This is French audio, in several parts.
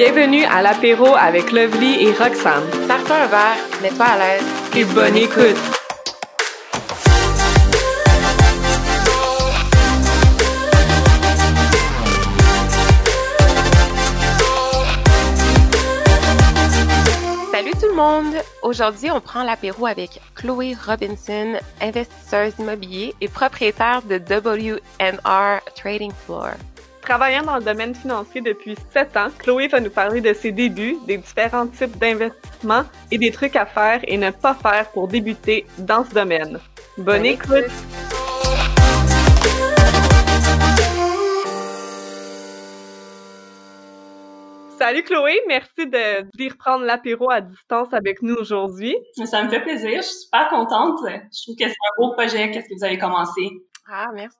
Bienvenue à l'apéro avec Lovely et Roxane. Sers-toi un verre, mets-toi à l'aise. Et bonne écoute. Salut tout le monde! Aujourd'hui, on prend l'apéro avec Chloé Robinson, investisseuse immobilier et propriétaire de WNR Trading Floor. Travaillant dans le domaine financier depuis 7 ans, Chloé va nous parler de ses débuts, des différents types d'investissements et des trucs à faire et ne pas faire pour débuter dans ce domaine. Bonne, écoute. Salut Chloé, merci de venir prendre l'apéro à distance avec nous aujourd'hui. Ça me fait plaisir, je suis super contente. Je trouve que c'est un beau projet, qu'est-ce que vous avez commencé? Ah, merci.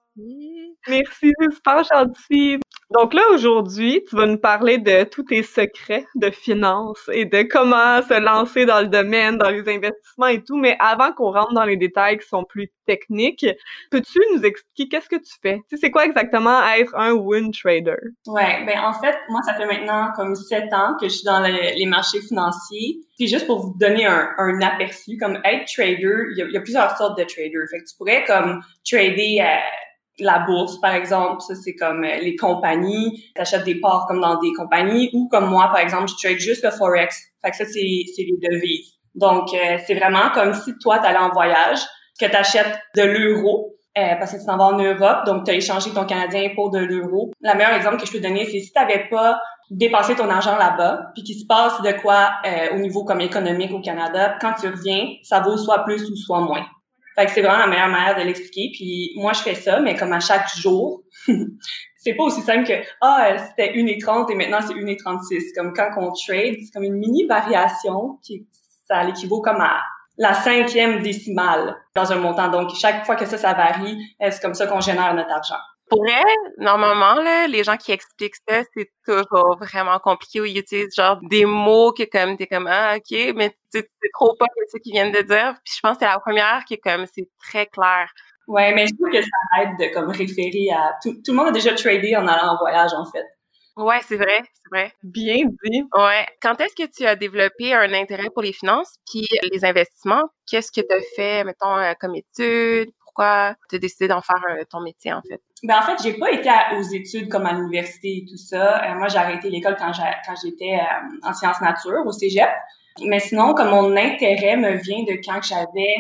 Merci, c'est super gentil. Donc là, aujourd'hui, tu vas nous parler de tous tes secrets de finances et de comment se lancer dans le domaine, dans les investissements et tout. Mais avant qu'on rentre dans les détails qui sont plus techniques, peux-tu nous expliquer qu'est-ce que tu fais? Tu sais, c'est quoi exactement être un win trader? Ouais, ben en fait, moi, ça fait maintenant comme sept ans que je suis dans les marchés financiers. Puis juste pour vous donner un, aperçu, comme être trader, il y, a, plusieurs sortes de traders. Fait que tu pourrais comme trader à la bourse, par exemple, ça c'est comme euh, les compagnies, tu achètes des parts comme dans des compagnies, ou comme moi, par exemple, je trade juste le Forex. Fait que ça, c'est, les devises. Donc, euh, c'est vraiment comme si toi, tu allais en voyage, que tu achètes de l'euro, euh, parce que tu t'en vas en Europe, donc tu as échangé ton Canadien pour de l'euro. La meilleure exemple que je peux donner, c'est si tu n'avais pas dépassé ton argent là-bas, puis qu'il se passe de quoi au niveau comme économique au Canada, quand tu reviens, ça vaut soit plus ou soit moins. Fait que c'est vraiment la meilleure manière de l'expliquer. Puis moi, je fais ça, mais comme à chaque jour. c'est pas aussi simple que ah c'était 1,30 et maintenant c'est 1,36. Comme quand on trade, c'est comme une mini variation qui ça l'équivaut comme à la cinquième décimale dans un montant. Donc chaque fois que ça ça varie, c'est comme ça qu'on génère notre argent. Pour elle, normalement, là, les gens qui expliquent ça, c'est toujours vraiment compliqué ou ils utilisent genre des mots que comme t'es comme ah ok, mais c'est trop pas ce qu'ils viennent de dire. Puis je pense que c'est la première qui est comme c'est très clair. Ouais, mais je trouve que ça aide de comme référer à tout, tout le monde a déjà tradé en allant en voyage en fait. Ouais, c'est vrai, c'est vrai. Bien dit. Ouais. Quand est-ce que tu as développé un intérêt pour les finances puis les investissements? Qu'est-ce que tu as fait, mettons, euh, comme étude? Pourquoi tu as décidé d'en faire euh, ton métier, en fait? Ben, en fait, j'ai pas été aux études comme à l'université et tout ça. Euh, moi, j'ai arrêté l'école quand j'étais euh, en sciences nature au cégep. Mais sinon, comme mon intérêt me vient de quand j'avais...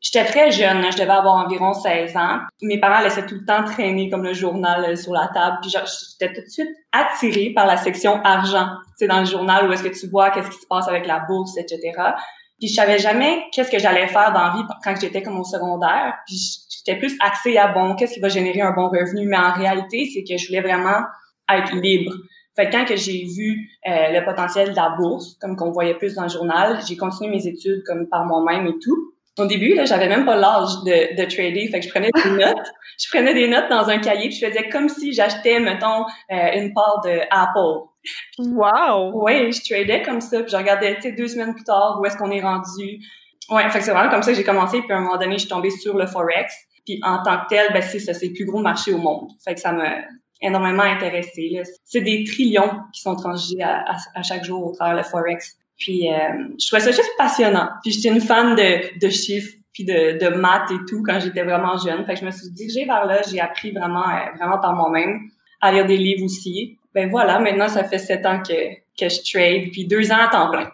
J'étais très jeune, hein, je devais avoir environ 16 ans. Mes parents laissaient tout le temps traîner comme le journal sur la table. Puis j'étais tout de suite attirée par la section argent. C'est dans le journal où est-ce que tu vois qu'est-ce qui se passe avec la bourse, etc. Puis je savais jamais qu'est-ce que j'allais faire dans la vie quand j'étais comme au secondaire. Puis j'étais plus axée à bon, qu'est-ce qui va générer un bon revenu. Mais en réalité, c'est que je voulais vraiment être libre. Fait que quand que j'ai vu euh, le potentiel de la bourse, comme qu'on voyait plus dans le journal, j'ai continué mes études comme par moi-même et tout. Au début, là, j'avais même pas l'âge de, de trader, fait que je prenais des notes. Je prenais des notes dans un cahier, puis je faisais comme si j'achetais, mettons, euh, une part de Apple. Wow! Oui, je tradais comme ça, puis je regardais, tu sais, deux semaines plus tard, où est-ce qu'on est rendu. Ouais, fait c'est vraiment comme ça que j'ai commencé, puis à un moment donné, je suis tombée sur le Forex. Puis en tant que tel, ben c'est ça, c'est le plus gros marché au monde. Fait que ça m'a énormément intéressé. C'est des trillions qui sont transgés à, chaque jour au travers le Forex. Puis euh, je trouvais ça juste passionnant. Puis j'étais une fan de, chiffres puis de, de maths et tout quand j'étais vraiment jeune. Fait que je me suis dirigée vers là. J'ai appris vraiment, euh, vraiment par moi-même à lire des livres aussi ben voilà, maintenant, ça fait sept ans que, que je trade, puis deux ans à temps plein.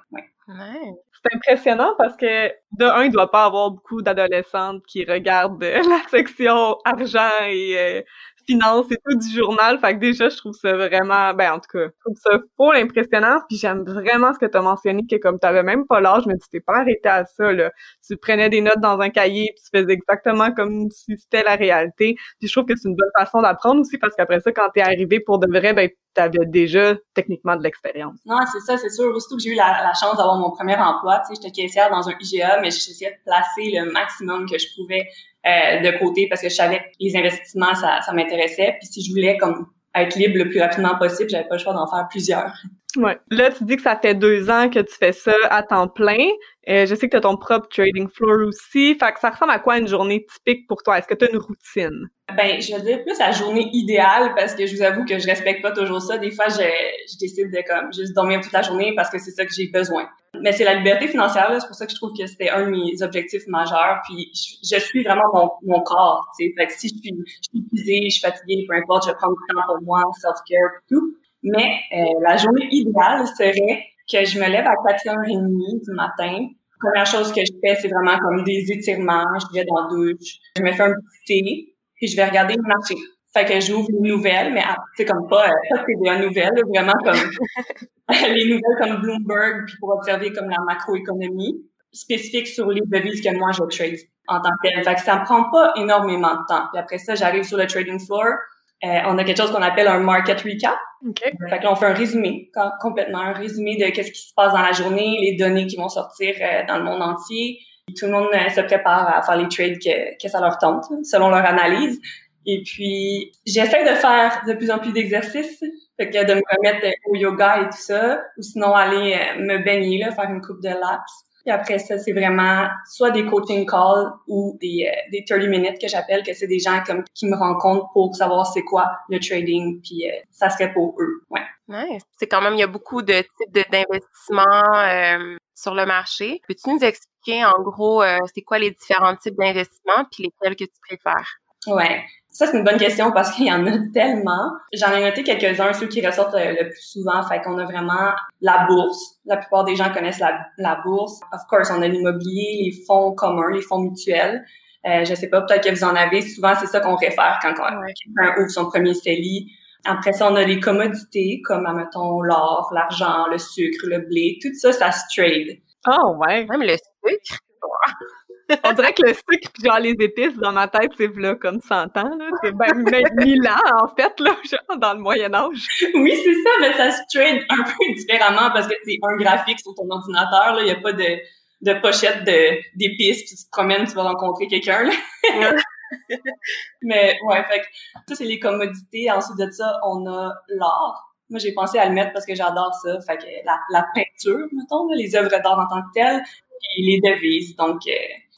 Ouais. C'est impressionnant parce que, de un, il doit pas avoir beaucoup d'adolescentes qui regardent la section argent et euh, finances et tout du journal. Fait que déjà, je trouve ça vraiment, ben en tout cas, je trouve ça full impressionnant. Puis j'aime vraiment ce que tu as mentionné, que comme tu avais même pas l'âge, mais tu t'es pas arrêté à ça. Là. Tu prenais des notes dans un cahier, puis tu faisais exactement comme si c'était la réalité. Puis je trouve que c'est une bonne façon d'apprendre aussi, parce qu'après ça, quand tu es arrivé pour de vrai, ben tu avais déjà techniquement de l'expérience. Non, c'est ça, c'est sûr. Surtout que j'ai eu la, chance d'avoir mon premier emploi. Tu sais, j'étais caissière dans un IGA, mais j'essayais de placer le maximum que je pouvais euh, de côté parce que je savais que les investissements, ça, ça m'intéressait. Puis si je voulais comme être libre le plus rapidement possible, j'avais pas le choix d'en faire plusieurs. Ouais. Là, tu dis que ça fait deux ans que tu fais ça à temps plein. Euh, je sais que tu as ton propre trading floor aussi. Fait que ça ressemble à quoi une journée typique pour toi? Est-ce que tu as une routine? Ben, je veux dire plus la journée idéale parce que je vous avoue que je respecte pas toujours ça. Des fois, je, je décide de comme juste dormir toute la journée parce que c'est ça que j'ai besoin. Mais c'est la liberté financière, c'est pour ça que je trouve que c'était un de mes objectifs majeurs. Puis je, suis vraiment mon, mon corps. sais. Fait que si je suis, je suis épuisée, je suis fatiguée, peu importe, je vais prendre du temps pour moi, self-care, tout. Mais euh, la journée idéale serait que je me lève à 4h30 du matin. La première chose que je fais, c'est vraiment comme des étirements. Je vais dans la douche, je me fais un petit thé, puis je vais regarder le marché. Fait que j'ouvre les nouvelles, mais c'est comme pas, euh, pas des nouvelles, vraiment comme les nouvelles comme Bloomberg, puis pour observer comme la macroéconomie spécifique sur les devises que moi je trade en tant que tel. Fait que ça me prend pas énormément de temps. Puis après ça, j'arrive sur le trading floor, euh, on a quelque chose qu'on appelle un market recap. Okay. Fait que là, on fait un résumé, complètement un résumé de qu'est-ce qui se passe dans la journée, les données qui vont sortir euh, dans le monde entier. tout le monde euh, se prépare à faire les trades que, que ça leur tente, selon leur analyse. Et puis, j'essaie de faire de plus en plus d'exercices, fait que de me remettre au yoga et tout ça, ou sinon aller me baigner, là, faire une coupe de laps. Puis après ça, c'est vraiment soit des coaching calls ou des, euh, des 30 minutes que j'appelle, que c'est des gens comme qui me rencontrent pour savoir c'est quoi le trading, puis euh, ça serait pour eux. Ouais. Nice. C'est quand même, il y a beaucoup de types d'investissements euh, sur le marché. Peux-tu nous expliquer en gros c'est quoi les différents types d'investissements puis lesquels que tu préfères? Ouais. Ça, c'est une bonne question parce qu'il y en a tellement. J'en ai noté quelques-uns, ceux qui ressortent euh, le, plus souvent. Fait qu'on a vraiment la bourse. La plupart des gens connaissent la, la bourse. Of course, on a l'immobilier, les fonds communs, les fonds mutuels. Euh, je sais pas, peut-être que vous en avez. Souvent, c'est ça qu'on réfère quand quelqu'un ouvre son premier CELI. Après ça, on a les commodités comme, admettons, l'or, l'argent, le sucre, le blé. Tout ça, ça se trade. Oh, ouais. Même le sucre. On dirait que le sucre puis genre les épices dans ma tête, c'est là comme 100 ans, là. C'est même, même 1000 ans, en fait, là, genre dans le Moyen-Âge. Oui, c'est ça, mais ça se trade un peu différemment parce que c'est un graphique sur ton ordinateur, là. Il n'y a pas de, de pochette d'épices puis tu te promènes, tu vas rencontrer quelqu'un, mais ouais, fait que ça, c'est les commodités. Ensuite de ça, on a l'art. Moi, j'ai pensé à le mettre parce que j'adore ça. Fait que la, la peinture, mettons, les œuvres d'art en tant que telles, et les devises. Donc, euh,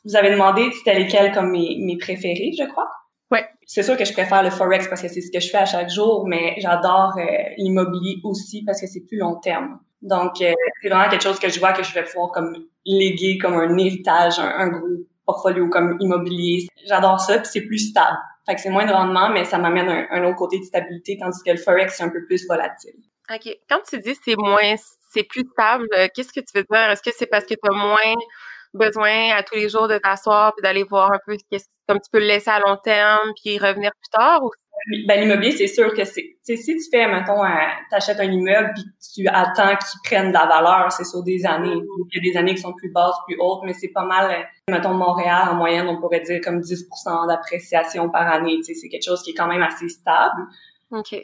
vous avez demandé c'était lesquels comme mes, mes préférés, je crois? Oui. C'est sûr que je préfère le forex parce que c'est ce que je fais à chaque jour, mais j'adore euh, l'immobilier aussi parce que c'est plus long terme. Donc euh, c'est vraiment quelque chose que je vois que je vais pouvoir comme léguer comme un héritage, un, gros portfolio comme immobilier. J'adore ça, puis c'est plus stable. Fait que c'est moins de rendement, mais ça m'amène un, un autre côté de stabilité, tandis que le forex c'est un peu plus volatile. OK. Quand tu dis c'est moins, c'est plus stable, euh, qu'est-ce que tu veux dire? Est-ce que c'est parce que tu as moins besoin à tous les jours de t'asseoir puis d'aller voir un peu comme tu peux le laisser à long terme puis revenir plus tard ou? Ben, l'immobilier, c'est sûr que c'est, si tu fais, mettons, t'achètes un immeuble puis tu attends qu'il prenne de la valeur, c'est sur des années. Il y a des années qui sont plus basses, plus hautes, mais c'est pas mal, euh, mettons, Montréal, en moyenne, on pourrait dire comme 10% d'appréciation par année. Tu sais, c'est quelque chose qui est quand même assez stable. OK.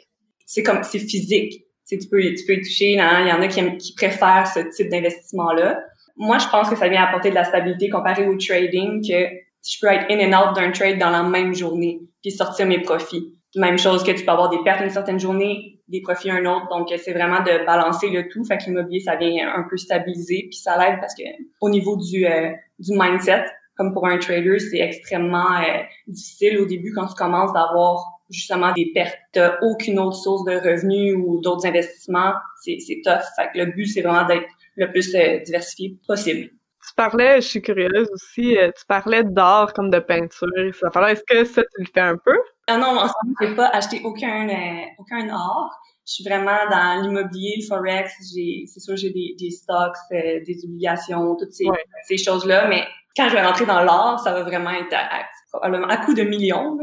C'est comme, c'est physique. Tu, peux, tu peux y toucher, là, il y en a qui, qui préfèrent ce type d'investissement-là. Moi, je pense que ça vient apporter de la stabilité comparé au trading, que je peux être in and out d'un trade dans la même journée, puis sortir mes profits. Même chose que tu peux avoir des pertes une certaine journée, des profits un autre. Donc, c'est vraiment de balancer le tout. Fait que l'immobilier, ça vient un peu stabiliser, puis ça l'aide parce que au niveau du, euh, du mindset, comme pour un trader, c'est extrêmement euh, difficile au début quand tu commences d'avoir justement des pertes. Aucune autre source de revenus ou d'autres investissements. C'est, c'est tough. Fait que le but, c'est vraiment d'être le plus euh, diversifié possible. Tu parlais, je suis curieuse aussi, euh, tu parlais d'art comme de peinture. Est-ce que ça, tu le fais un peu? Ah non, en ce moment, je n'ai pas acheté aucun, euh, aucun art. Je suis vraiment dans l'immobilier, le forex. C'est sûr, j'ai des, des stocks, des obligations, toutes ces, ces choses-là. Mais quand je vais rentrer dans l'art, ça va vraiment être à, à, coup de millions.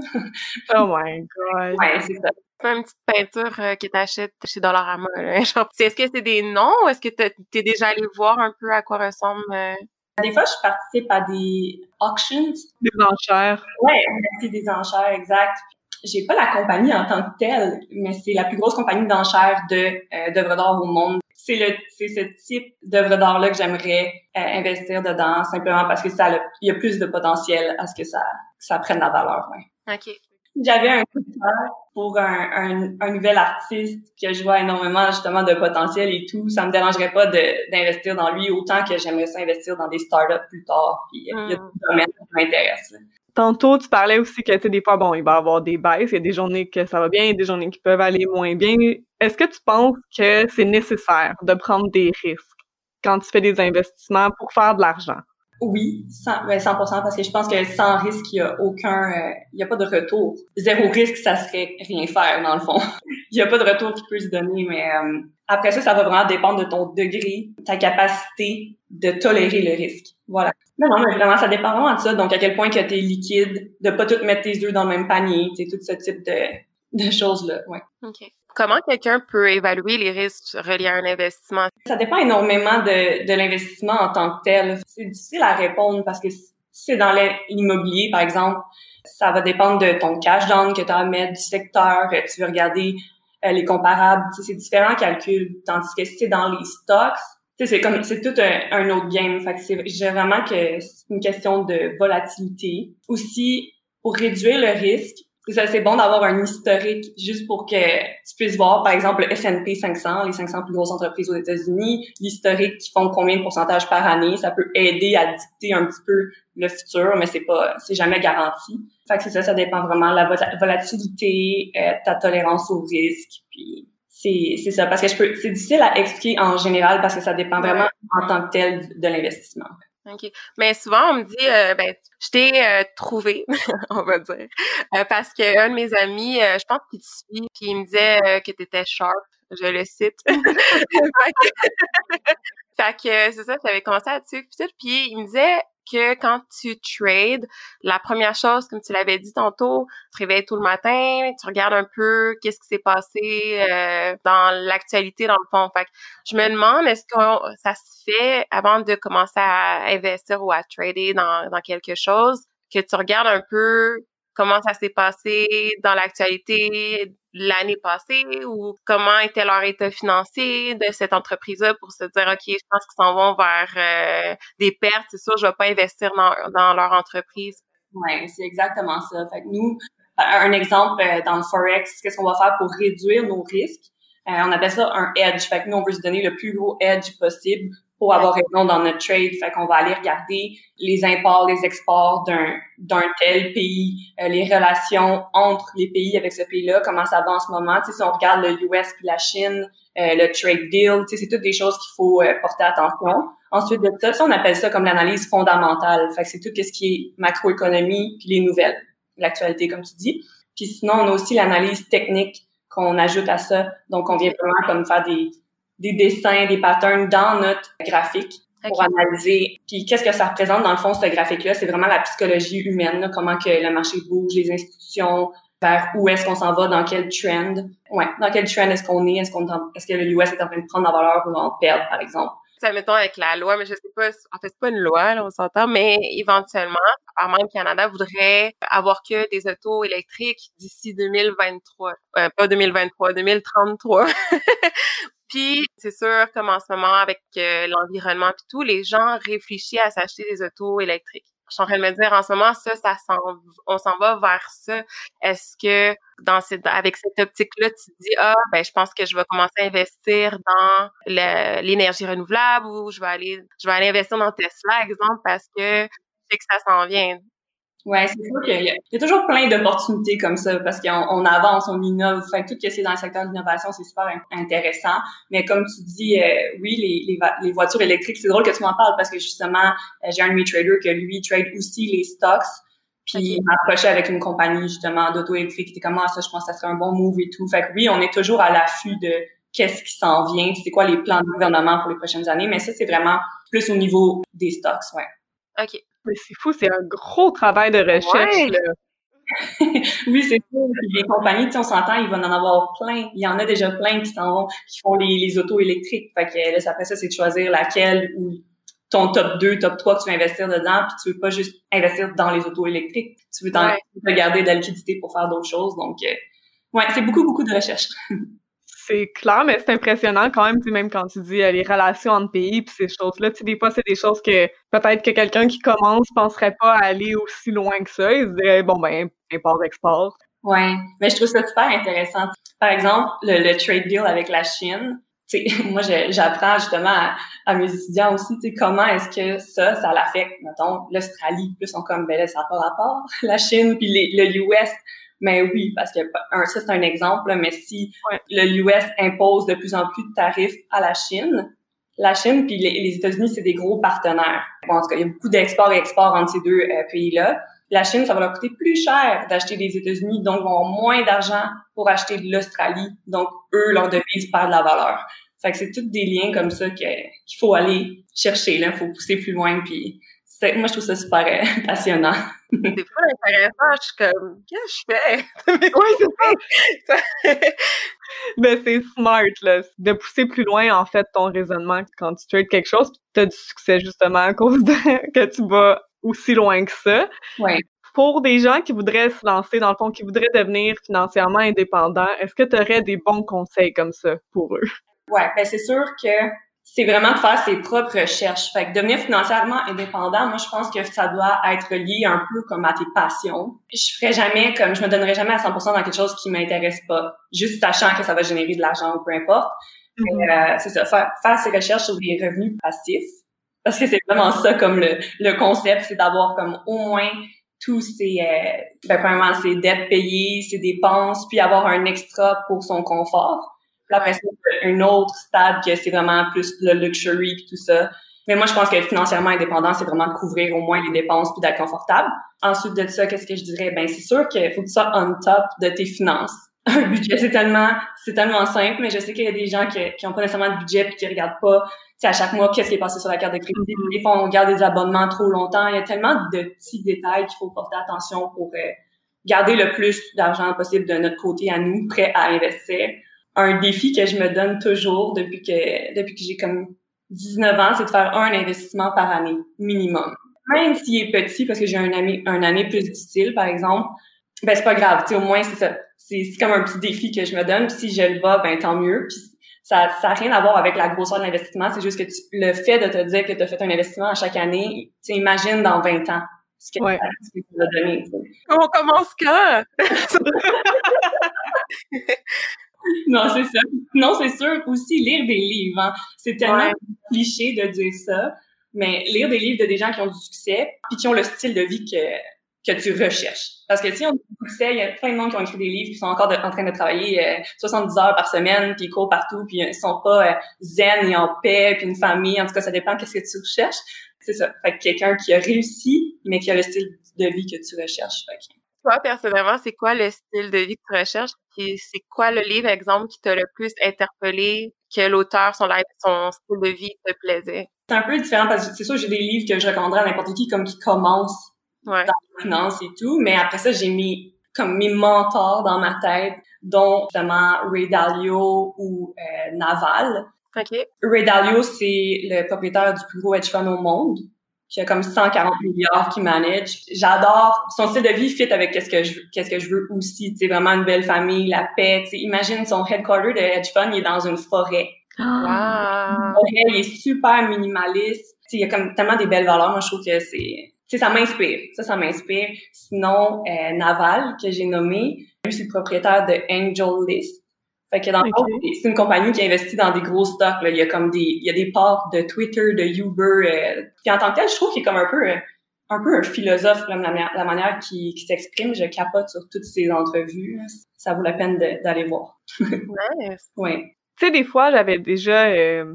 oh my god. Ouais, c'est ça pas une petite peinture euh, que t'achètes chez Dollarama. Est-ce que c'est des noms ou est-ce que t'es déjà allé voir un peu à quoi ressemble? Euh? Des fois, je participe à des auctions. Des enchères. Ouais, c'est des enchères, exact. J'ai pas la compagnie en tant que telle, mais c'est la plus grosse compagnie d'enchères de euh, d'œuvres d'art au monde. C'est le c'est ce type d'œuvres d'art là que j'aimerais euh, investir dedans simplement parce que ça il y a plus de potentiel à ce que ça ça prenne la valeur, ouais. OK j'avais un coup pour un, un, nouvel artiste que je vois énormément justement de potentiel et tout, ça me dérangerait pas d'investir dans lui autant que j'aimerais ça investir dans des startups plus tard. Puis il y a hmm. des domaines qui m'intéressent. Tantôt, tu parlais aussi que, tu des fois, bon, il va y avoir des baisses, il y a des journées que ça va bien, il y a des journées qui peuvent aller moins bien. Est-ce que tu penses que c'est nécessaire de prendre des risques quand tu fais des investissements pour faire de l'argent? Oui, 100, 100%, ben, parce que je pense que sans risque, il y a aucun, euh, il n'y a pas de retour. Zéro risque, ça serait rien faire, dans le fond. il n'y a pas de retour qui peut se donner, mais euh, après ça, ça va vraiment dépendre de ton degré, ta capacité de tolérer le risque. Voilà. Non, non, mais vraiment, ça dépend vraiment de ça. Donc, à quel point que t'es liquide, de pas tout mettre tes œufs dans le même panier, c'est tout ce type de, de choses-là, ouais. OK. Comment quelqu'un peut évaluer les risques reliés à un investissement? Ça dépend énormément de, l'investissement en tant que tel. C'est difficile à répondre parce que si c'est dans l'immobilier, par exemple, ça va dépendre de ton cash down que tu as à mettre, du secteur, tu veux regarder euh, les comparables, c'est différents calculs. Tandis que si c'est dans les stocks, c'est comme c'est tout un, autre game. Fait que vraiment que c'est une question de volatilité. Aussi, pour réduire le risque, c'est bon d'avoir un historique juste pour que tu puisses voir, par exemple, le S&P 500, les 500 plus grosses entreprises aux États-Unis, l'historique qui font combien de pourcentage par année. Ça peut aider à dicter un petit peu le futur, mais c'est pas, c'est jamais garanti. Fait que c'est ça, ça dépend vraiment de la volatilité, euh, ta tolérance au risque, puis c'est, c'est ça. Parce que je peux, c'est difficile à expliquer en général parce que ça dépend vraiment en tant que tel de l'investissement. OK. Mais souvent, on me dit, euh, ben, je t'ai euh, trouvé, on va dire, euh, parce qu'un de mes amis, je pense qu'il te suit, puis il me disait que tu étais sharp, je le cite. fait que, c'est ça, j'avais commencé à dessus, puis il me disait, que quand tu trades, la première chose, comme tu l'avais dit tantôt, tu te réveilles tout le matin, tu regardes un peu qu'est-ce qui s'est passé euh, dans l'actualité dans le fond. Fait que je me demande est-ce que ça se fait avant de commencer à investir ou à trader dans, dans quelque chose, que tu regardes un peu comment ça s'est passé dans l'actualité l'année passée ou comment était leur état financier de cette entreprise-là pour se dire, OK, je pense qu'ils s'en vont vers euh, des pertes, c'est sûr, je vais pas investir dans, dans leur entreprise. Oui, c'est exactement ça. Fait que nous, un exemple euh, dans le Forex, qu'est-ce qu'on va faire pour réduire nos risques? Euh, on appelle ça un edge. Fait que nous, on veut se donner le plus gros edge possible pour avoir raison dans notre trade. Fait qu'on va aller regarder les imports, les exports d'un, d'un tel pays, euh, les relations entre les pays avec ce pays-là, comment ça va en ce moment. Tu sais, si on regarde le US puis la Chine, euh, le trade deal, tu sais, c'est toutes des choses qu'il faut euh, porter attention. Ensuite de ça, ça, on appelle ça comme l'analyse fondamentale. Fait que c'est tout ce qui est macroéconomie puis les nouvelles, l'actualité, comme tu dis. Puis sinon, on a aussi l'analyse technique qu'on ajoute à ça. Donc, on vient vraiment comme faire des des dessins, des patterns dans notre graphique pour analyser. Puis qu'est-ce que ça représente dans le fond ce graphique-là? C'est vraiment la psychologie humaine, comment que le marché bouge, les institutions, vers où est-ce qu'on s'en va, dans quel trend. Ouais, dans quel trend est-ce qu'on est? Est-ce qu'on est-ce que le US est en train de prendre en valeur ou en perdre, par exemple? Ça mettons avec la loi, mais je sais pas, en fait c'est pas une loi, là, on s'entend, mais éventuellement, apparemment le Canada voudrait avoir que des autos électriques d'ici 2023, euh, pas 2023, 2033. Puis c'est sûr, comme en ce moment avec euh, l'environnement puis tout, les gens réfléchissent à s'acheter des autos électriques. Je suis en train de me dire en ce moment, ça, ça s'en, on s'en va vers ça. Est-ce que dans cette, avec cette optique-là, tu te dis ah ben je pense que je vais commencer à investir dans l'énergie renouvelable ou je vais aller, je vais aller investir dans Tesla, exemple, parce que je sais que ça s'en vient. Ouais, c'est sûr qu'il y, a toujours plein d'opportunités comme ça parce qu'on on avance, on innove. Fait tout ce qui est dans le secteur de l'innovation, c'est super intéressant. Mais comme tu dis, euh, oui, les, les, les, voitures électriques, c'est drôle que tu m'en parles parce que justement, euh, j'ai un traders que lui trade aussi les stocks. Puis il m'a approché avec une compagnie justement d'auto électrique. Il était comme ah, ça, je pense que ça serait un bon move et tout. Fait que oui, on est toujours à l'affût de qu'est-ce qui s'en vient, c'est quoi les plans du gouvernement pour les prochaines années. Mais ça, c'est vraiment plus au niveau des stocks, ouais. OK c'est fou, c'est un gros travail de recherche. oui, c'est fou. Les compagnies, on s'entend, il va en avoir plein. Il y en a déjà plein qui s'en vont, qui font les, les autos électriques. Fait que là, après ça, c'est de choisir laquelle ou ton top 2, top 3 que tu veux investir dedans, puis tu veux pas juste investir dans les autos électriques. Tu veux t'en garder de la liquidité pour faire d'autres choses. Donc, euh, ouais, c'est beaucoup, beaucoup de recherche. C'est clair, mais c'est impressionnant quand même, même quand tu dis euh, les relations entre pays puis ces choses-là. Tu des fois, c'est des choses que peut-être que quelqu'un qui commence penserait pas aller aussi loin que ça. Il se dirait, bon, ben, import-export. Ouais, mais je trouve ça super intéressant. Par exemple, le, trade deal avec la Chine, moi, j'apprends justement à, mes étudiants aussi, comment est-ce que ça, ça l'affecte, mettons, l'Australie. Plus on comme, ben là, ça pas rapport, la Chine puis le US. Mais oui, parce que un, ça, c'est un exemple, mais si le US impose de plus en plus de tarifs à la Chine, la Chine puis les, États-Unis, c'est des gros partenaires. Bon, en tout cas, il y a beaucoup d'export et export entre ces deux euh, pays-là. La Chine, ça va leur coûter plus cher d'acheter des États-Unis, donc vont avoir moins d'argent pour acheter de l'Australie. Donc, eux, leur devise perd de la valeur. Fait que c'est tous des liens comme ça qu'il faut aller chercher, là. Il faut pousser plus loin, puis moi, je trouve ça super euh, passionnant. C'est pas intéressant. Je suis comme, qu'est-ce que je fais? oui, c'est ça. Mais c'est smart, là, de pousser plus loin, en fait, ton raisonnement quand tu trades quelque chose, puis tu as du succès, justement, à cause de que tu vas aussi loin que ça. Ouais. Pour des gens qui voudraient se lancer, dans le fond, qui voudraient devenir financièrement indépendants, est-ce que tu aurais des bons conseils comme ça pour eux? Ouais, ben c'est sûr que c'est vraiment de faire ses propres recherches. Fait que devenir financièrement indépendant, moi, je pense que ça doit être lié un peu comme à tes passions. Je ferais jamais comme, je me donnerais jamais à 100% dans quelque chose qui m'intéresse pas, juste sachant que ça va générer de l'argent ou peu importe. Mm-hmm. Euh, c'est ça, faire, faire ses recherches sur des revenus passifs. Parce que c'est vraiment ça comme le, le concept, c'est d'avoir comme au moins tous ses, euh, ben, premièrement, ses dettes payées, ses dépenses, puis avoir un extra pour son confort. Après, c'est un autre stade que c'est vraiment plus le luxury et tout ça. Mais moi, je pense que financièrement indépendant, c'est vraiment de couvrir au moins les dépenses puis d'être confortable. Ensuite de ça, qu'est-ce que je dirais? Ben, c'est sûr qu'il faut que tu sois on top de tes finances. Un budget, c'est tellement, c'est tellement simple, mais je sais qu'il y a des gens qui, qui ont pas nécessairement de budget puis qui regardent pas, tu à chaque mois, qu'est-ce qui est passé sur la carte de crédit. Mm-hmm. Des fois, on garde des abonnements trop longtemps. Il y a tellement de petits détails qu'il faut porter attention pour euh, garder le plus d'argent possible de notre côté à nous, prêts à investir un défi que je me donne toujours depuis que depuis que j'ai comme 19 ans, c'est de faire un investissement par année minimum. Même s'il est petit, parce que j'ai un année un année plus difficile, par exemple, ben c'est pas grave. Tu au moins c'est ça. C'est comme un petit défi que je me donne. Puis si je le bats, ben tant mieux. Puis ça ça a rien à voir avec la grosseur de l'investissement. C'est juste que tu, le fait de te dire que tu as fait un investissement à chaque année, tu imagines dans 20 ans ce que, ouais. tu vas donner. On commence quand? non, c'est ça. Non, c'est sûr aussi lire des livres. Hein. C'est tellement cliché de dire ça, mais lire des livres de des gens qui ont du succès puis qui ont le style de vie que que tu recherches. Parce que si on du succès, il y a plein de monde qui ont écrit des livres qui sont encore en train de travailler 70 euh, heures par semaine, puis ils courent partout, puis ils sont pas euh, zen et en paix, puis une famille. En tout cas, ça dépend qu'est-ce que tu recherches. C'est ça. Fait que quelqu'un qui a réussi, mais qui a le style de vie que tu recherches. Fait toi, personnellement, c'est quoi le style de vie que tu recherches? Puis c'est quoi le livre, exemple, qui t'a le plus interpellé, que l'auteur, son, son style de vie te plaisait? C'est un peu différent parce que c'est sûr, j'ai des livres que je recommanderais à n'importe qui comme qui commence dans la finance et tout, mais après ça, j'ai mis comme mes mentors dans ma tête, dont justement Ray Dalio ou euh, Naval. Okay. Ray Dalio, c'est le propriétaire du plus gros hedge fund au monde qui a comme 140 milliards qui manage. J'adore son style de vie fit avec qu'est-ce que je qu'est-ce que je veux aussi, tu vraiment une belle famille, la paix, tu imagine son headquarter de hedge fund, il est dans une forêt. Ah. il est super minimaliste. il y a comme tellement des belles valeurs, moi je trouve que c'est tu ça m'inspire. Ça ça m'inspire. Sinon euh, Naval que j'ai nommé, lui c'est le propriétaire de Angel List. Fait que dans c'est une compagnie qui investit dans des gros stocks. Là. Il y a comme des, il y a des parts de Twitter, de Uber. Euh, puis en tant que tel, je trouve qu'il est comme un peu, euh, un peu un philosophe, la, la, manière qu'il s'exprime. Je capote sur toutes ces entrevues. Ça vaut la peine d'aller voir. nice. Oui. Tu sais, des fois, j'avais déjà euh,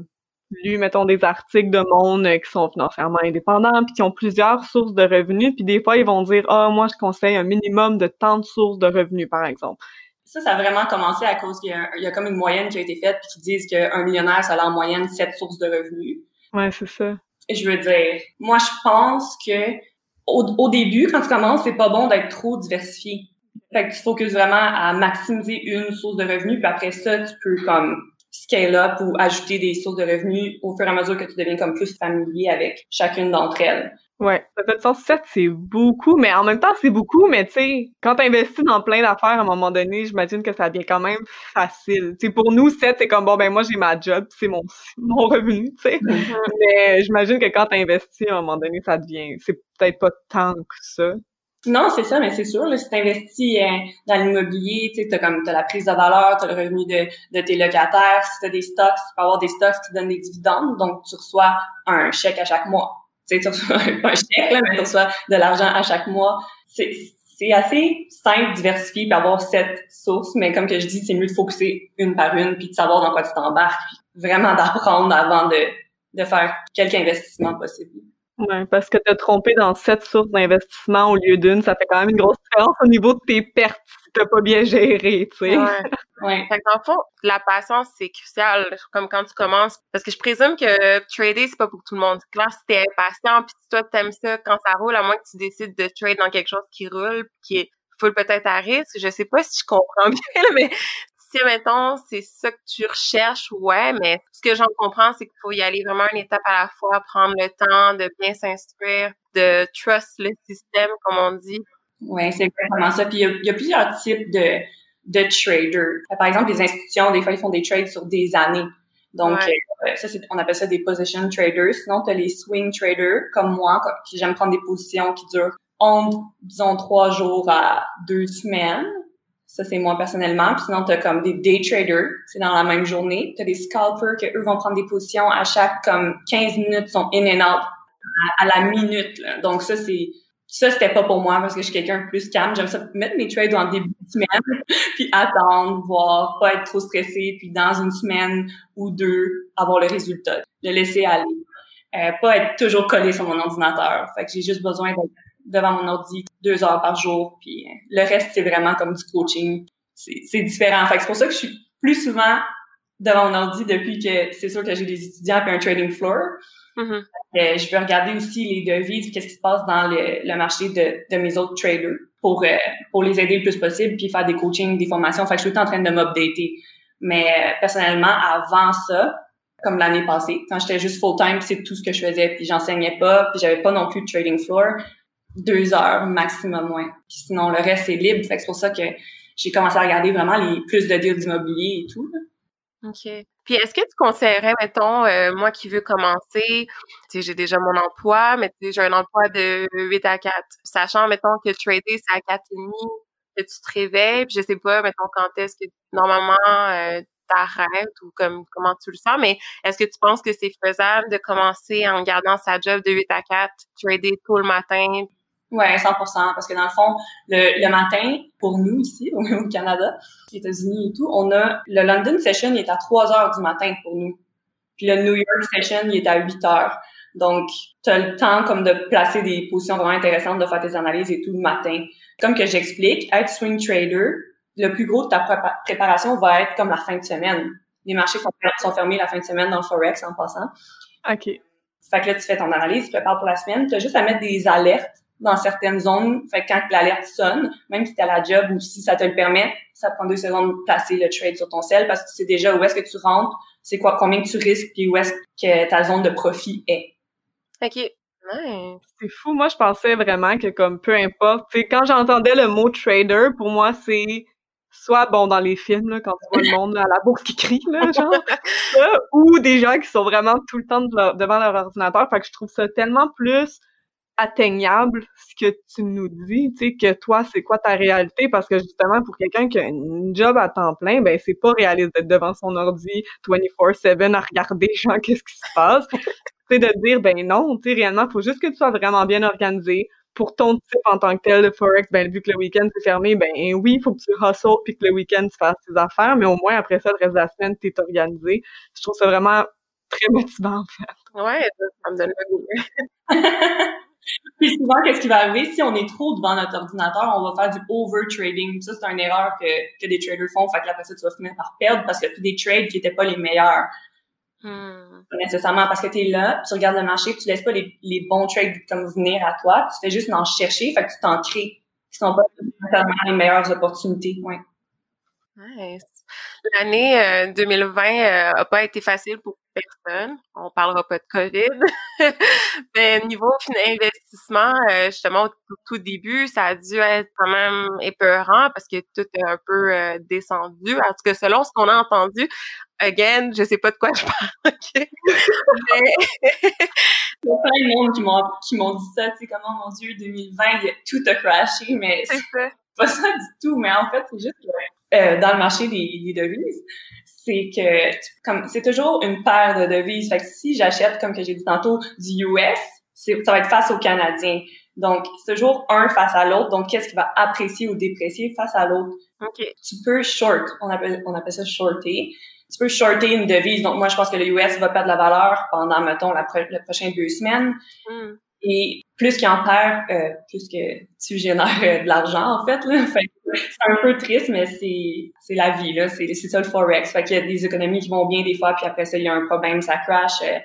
lu, mettons, des articles de monde qui sont financièrement indépendants, puis qui ont plusieurs sources de revenus, puis des fois, ils vont dire, ah, moi, je conseille un minimum de tant de sources de revenus, par exemple. Ça, ça a vraiment commencé à cause qu'il y, a comme une moyenne qui a été faite puis qui disent qu'un millionnaire, ça a en moyenne sept sources de revenus. Ouais, c'est ça. Je veux dire, moi, je pense que au, début, quand tu commences, c'est pas bon d'être trop diversifié. Fait que tu focuses vraiment à maximiser une source de revenus, puis après ça, tu peux comme scale up ou ajouter des sources de revenus au fur et à mesure que tu deviens comme plus familier avec chacune d'entre elles. Ouais, ça fait sens 7, c'est beaucoup, mais en même temps, c'est beaucoup, mais tu sais, quand t'investis dans plein d'affaires, à un moment donné, j'imagine que ça devient quand même facile. Tu sais, pour nous, 7, c'est comme, bon, ben moi, j'ai ma job, c'est mon, mon revenu, tu sais. Mm-hmm. mais j'imagine que quand t'investis, à un moment donné, ça devient, c'est peut-être pas tant que ça. Non, c'est ça, mais c'est sûr, là, si tu investis euh, dans l'immobilier, tu as comme t'as la prise de valeur, tu as le revenu de, de tes locataires, si tu as des stocks, tu peux avoir des stocks qui donnent des dividendes, donc tu reçois un chèque à chaque mois. Tu sais, tu reçois un chèque, là, mais tu reçois de l'argent à chaque mois. C'est c'est assez simple, diversifié, puis avoir sept sources, mais comme que je dis, c'est mieux de focuser une par une, puis de savoir dans quoi tu t'embarques, puis vraiment d'apprendre avant de, de faire quelque investissement possible. Ouais, parce que te tromper dans sept sources d'investissement au lieu d'une, ça fait quand même une grosse différence au niveau de tes pertes si t'as pas bien géré, tu sais. Ouais. ouais. Fait que dans le fond, la patience, c'est crucial, comme quand tu commences. Parce que je présume que trader, c'est pas pour tout le monde. Claire, si t'es impatient, puis toi, t'aimes ça quand ça roule, à moins que tu décides de trade dans quelque chose qui roule, qui est full peut-être à risque. Je sais pas si je comprends bien, mais si, mettons, c'est ça que tu recherches, ouais, mais ce que j'en comprends, c'est qu'il faut y aller vraiment une étape à la fois, prendre le temps de bien s'instruire, de trust le système, comme on dit. Oui, c'est exactement ça. Puis il y, a, plusieurs types de, de traders. Par exemple, les institutions, des fois, ils font des trades sur des années. Donc, euh, ça, on appelle ça des position traders. Sinon, tu as les swing traders, comme moi, qui j'aime prendre des positions qui durent entre, disons, trois jours à deux semaines. Ça, c'est moi personnellement. Puis sinon, tu as comme des day traders, c'est dans la même journée. Tu as des scalpers que eux vont prendre des positions à chaque comme 15 minutes, sont in and out à, la minute. Donc ça, c'est ça, c'était pas pour moi parce que je suis quelqu'un de plus calme. J'aime ça mettre mes trades en début de semaine, puis attendre, voir, pas être trop stressé, puis dans une semaine ou deux, avoir le résultat. Le laisser aller. Euh, pas être toujours collé sur mon ordinateur. Fait que j'ai juste besoin d'être devant mon ordi deux heures par jour. Puis euh, le reste, c'est vraiment comme du coaching. C'est différent. Fait c'est pour ça que je suis plus souvent devant mon ordi depuis que c'est sûr que j'ai des étudiants et un trading floor. Mm-hmm. Euh, je veux regarder aussi les devises, qu'est-ce qui se passe dans le, le marché de, de, mes autres traders pour euh, pour les aider le plus possible, puis faire des coachings, des formations. Fait que je suis tout en train de m'updater. Mais personnellement, avant ça, comme l'année passée, quand j'étais juste full time, c'est tout ce que je faisais, puis j'enseignais pas, puis j'avais pas non plus de trading floor deux heures maximum moins. sinon, le reste, c'est libre. C'est pour ça que j'ai commencé à regarder vraiment les plus de deals d'immobilier et tout. OK. Puis est-ce que tu conseillerais, mettons, euh, moi qui veux commencer, tu sais, j'ai déjà mon emploi, mais tu sais, j'ai un emploi de 8 à 4, sachant, mettons, que trader, c'est à 4 et demi, que tu te réveilles, puis je sais pas, mettons, quand est-ce que normalement euh, t'arrêtes ou comme comment tu le sens, mais est-ce que tu penses que c'est faisable de commencer en gardant sa job de 8 à 4, trader tout le matin, Ouais, 100% parce que dans le fond, le, le matin, pour nous ici, au Canada, aux États-Unis et tout, on a le London Session, il est à 3 heures du matin pour nous. Puis le New York Session, il est à 8 heures. Donc, tu as le temps comme de placer des positions vraiment intéressantes, de faire tes analyses et tout le matin. Comme que j'explique, être swing trader, le plus gros de ta préparation va être comme la fin de semaine. Les marchés sont, sont fermés la fin de semaine dans le Forex en passant. OK. Fait que là, tu fais ton analyse, tu prépares pour la semaine. Tu as juste à mettre des alertes dans certaines zones. Fait quand l'alerte sonne, même si tu à la job ou si ça te le permet, ça prend deux secondes de placer le trade sur ton cell parce que tu sais déjà où est-ce que tu rentres, c'est quoi, combien tu risques, puis où est-ce que ta zone de profit est. OK. C'est fou. Moi, je pensais vraiment que comme peu importe, tu quand j'entendais le mot trader, pour moi, c'est soit bon dans les films là, quand tu vois le monde à la bourse qui crie là, genre, ou des gens qui sont vraiment tout le temps devant leur ordinateur. Fait que je trouve ça tellement plus atteignable ce que tu nous dis, tu sais, que toi, c'est quoi ta réalité, parce que justement, pour quelqu'un qui a une job à temps plein, ben c'est pas réaliste d'être devant son ordi 24-7 à regarder gens, qu'est-ce qui se passe. c'est de dire, ben non, tu sais, réellement, faut juste que tu sois vraiment bien organisé. Pour ton type en tant que tel, le Forex, ben vu que le week-end c'est fermé, ben oui, il faut que tu hustles puis que le week-end tu fasses tes affaires, mais au moins après ça, le reste de la semaine, t'es organisé. Je trouve ça vraiment très motivant, en fait. Ouais, ça me donne le goût. Puis souvent, qu'est-ce qui va arriver? Si on est trop devant notre ordinateur, on va faire du over-trading. Ça, c'est une erreur que, que des traders font. Fait que après ça, tu vas finir par perdre parce que tu des trades qui n'étaient pas les meilleurs. Hmm. Nécessairement parce que tu es là, tu regardes le marché, tu laisses pas les, les bons trades comme venir à toi. Tu fais juste en chercher, fait que tu t'en crées. Qui sont pas nécessairement les meilleures opportunités. Ouais. Nice. L'année 2020 euh, euh, a pas été facile pour personne. On parlera pas de COVID. Mais niveau investissement, euh, justement, au tout, début, ça a dû être quand même épeurant parce que tout est un peu euh, descendu. En tout cas, selon ce qu'on a entendu, again, je sais pas de quoi je parle? Mais... Il y a plein de monde qui m'ont dit ça, tu sais, comment, mon Dieu, 2020, tout a crashé, mais c'est pas ça du tout. Mais en fait, c'est juste que euh, dans le marché des, des devises, c'est que comme c'est toujours une paire de devises. Fait que si j'achète, comme que j'ai dit tantôt, du US, ça va être face au Canadien. Donc, c'est toujours un face à l'autre. Donc, qu'est-ce qui va apprécier ou déprécier face à l'autre? OK. Tu peux short. On appelle, on appelle ça shorter. Tu peux shorter une devise. Donc, moi, je pense que le US va perdre la valeur pendant, mettons, la, les prochaines deux semaines. Hmm. Et plus qu'il en perd, euh, plus que tu génères euh, de l'argent, en fait. Fait c'est un peu triste, mais c'est, c'est la vie, là. C'est, c'est ça le Forex. Fait qu'il y a des économies qui vont bien des fois, puis après ça, il y a un problème, ça crash. Euh,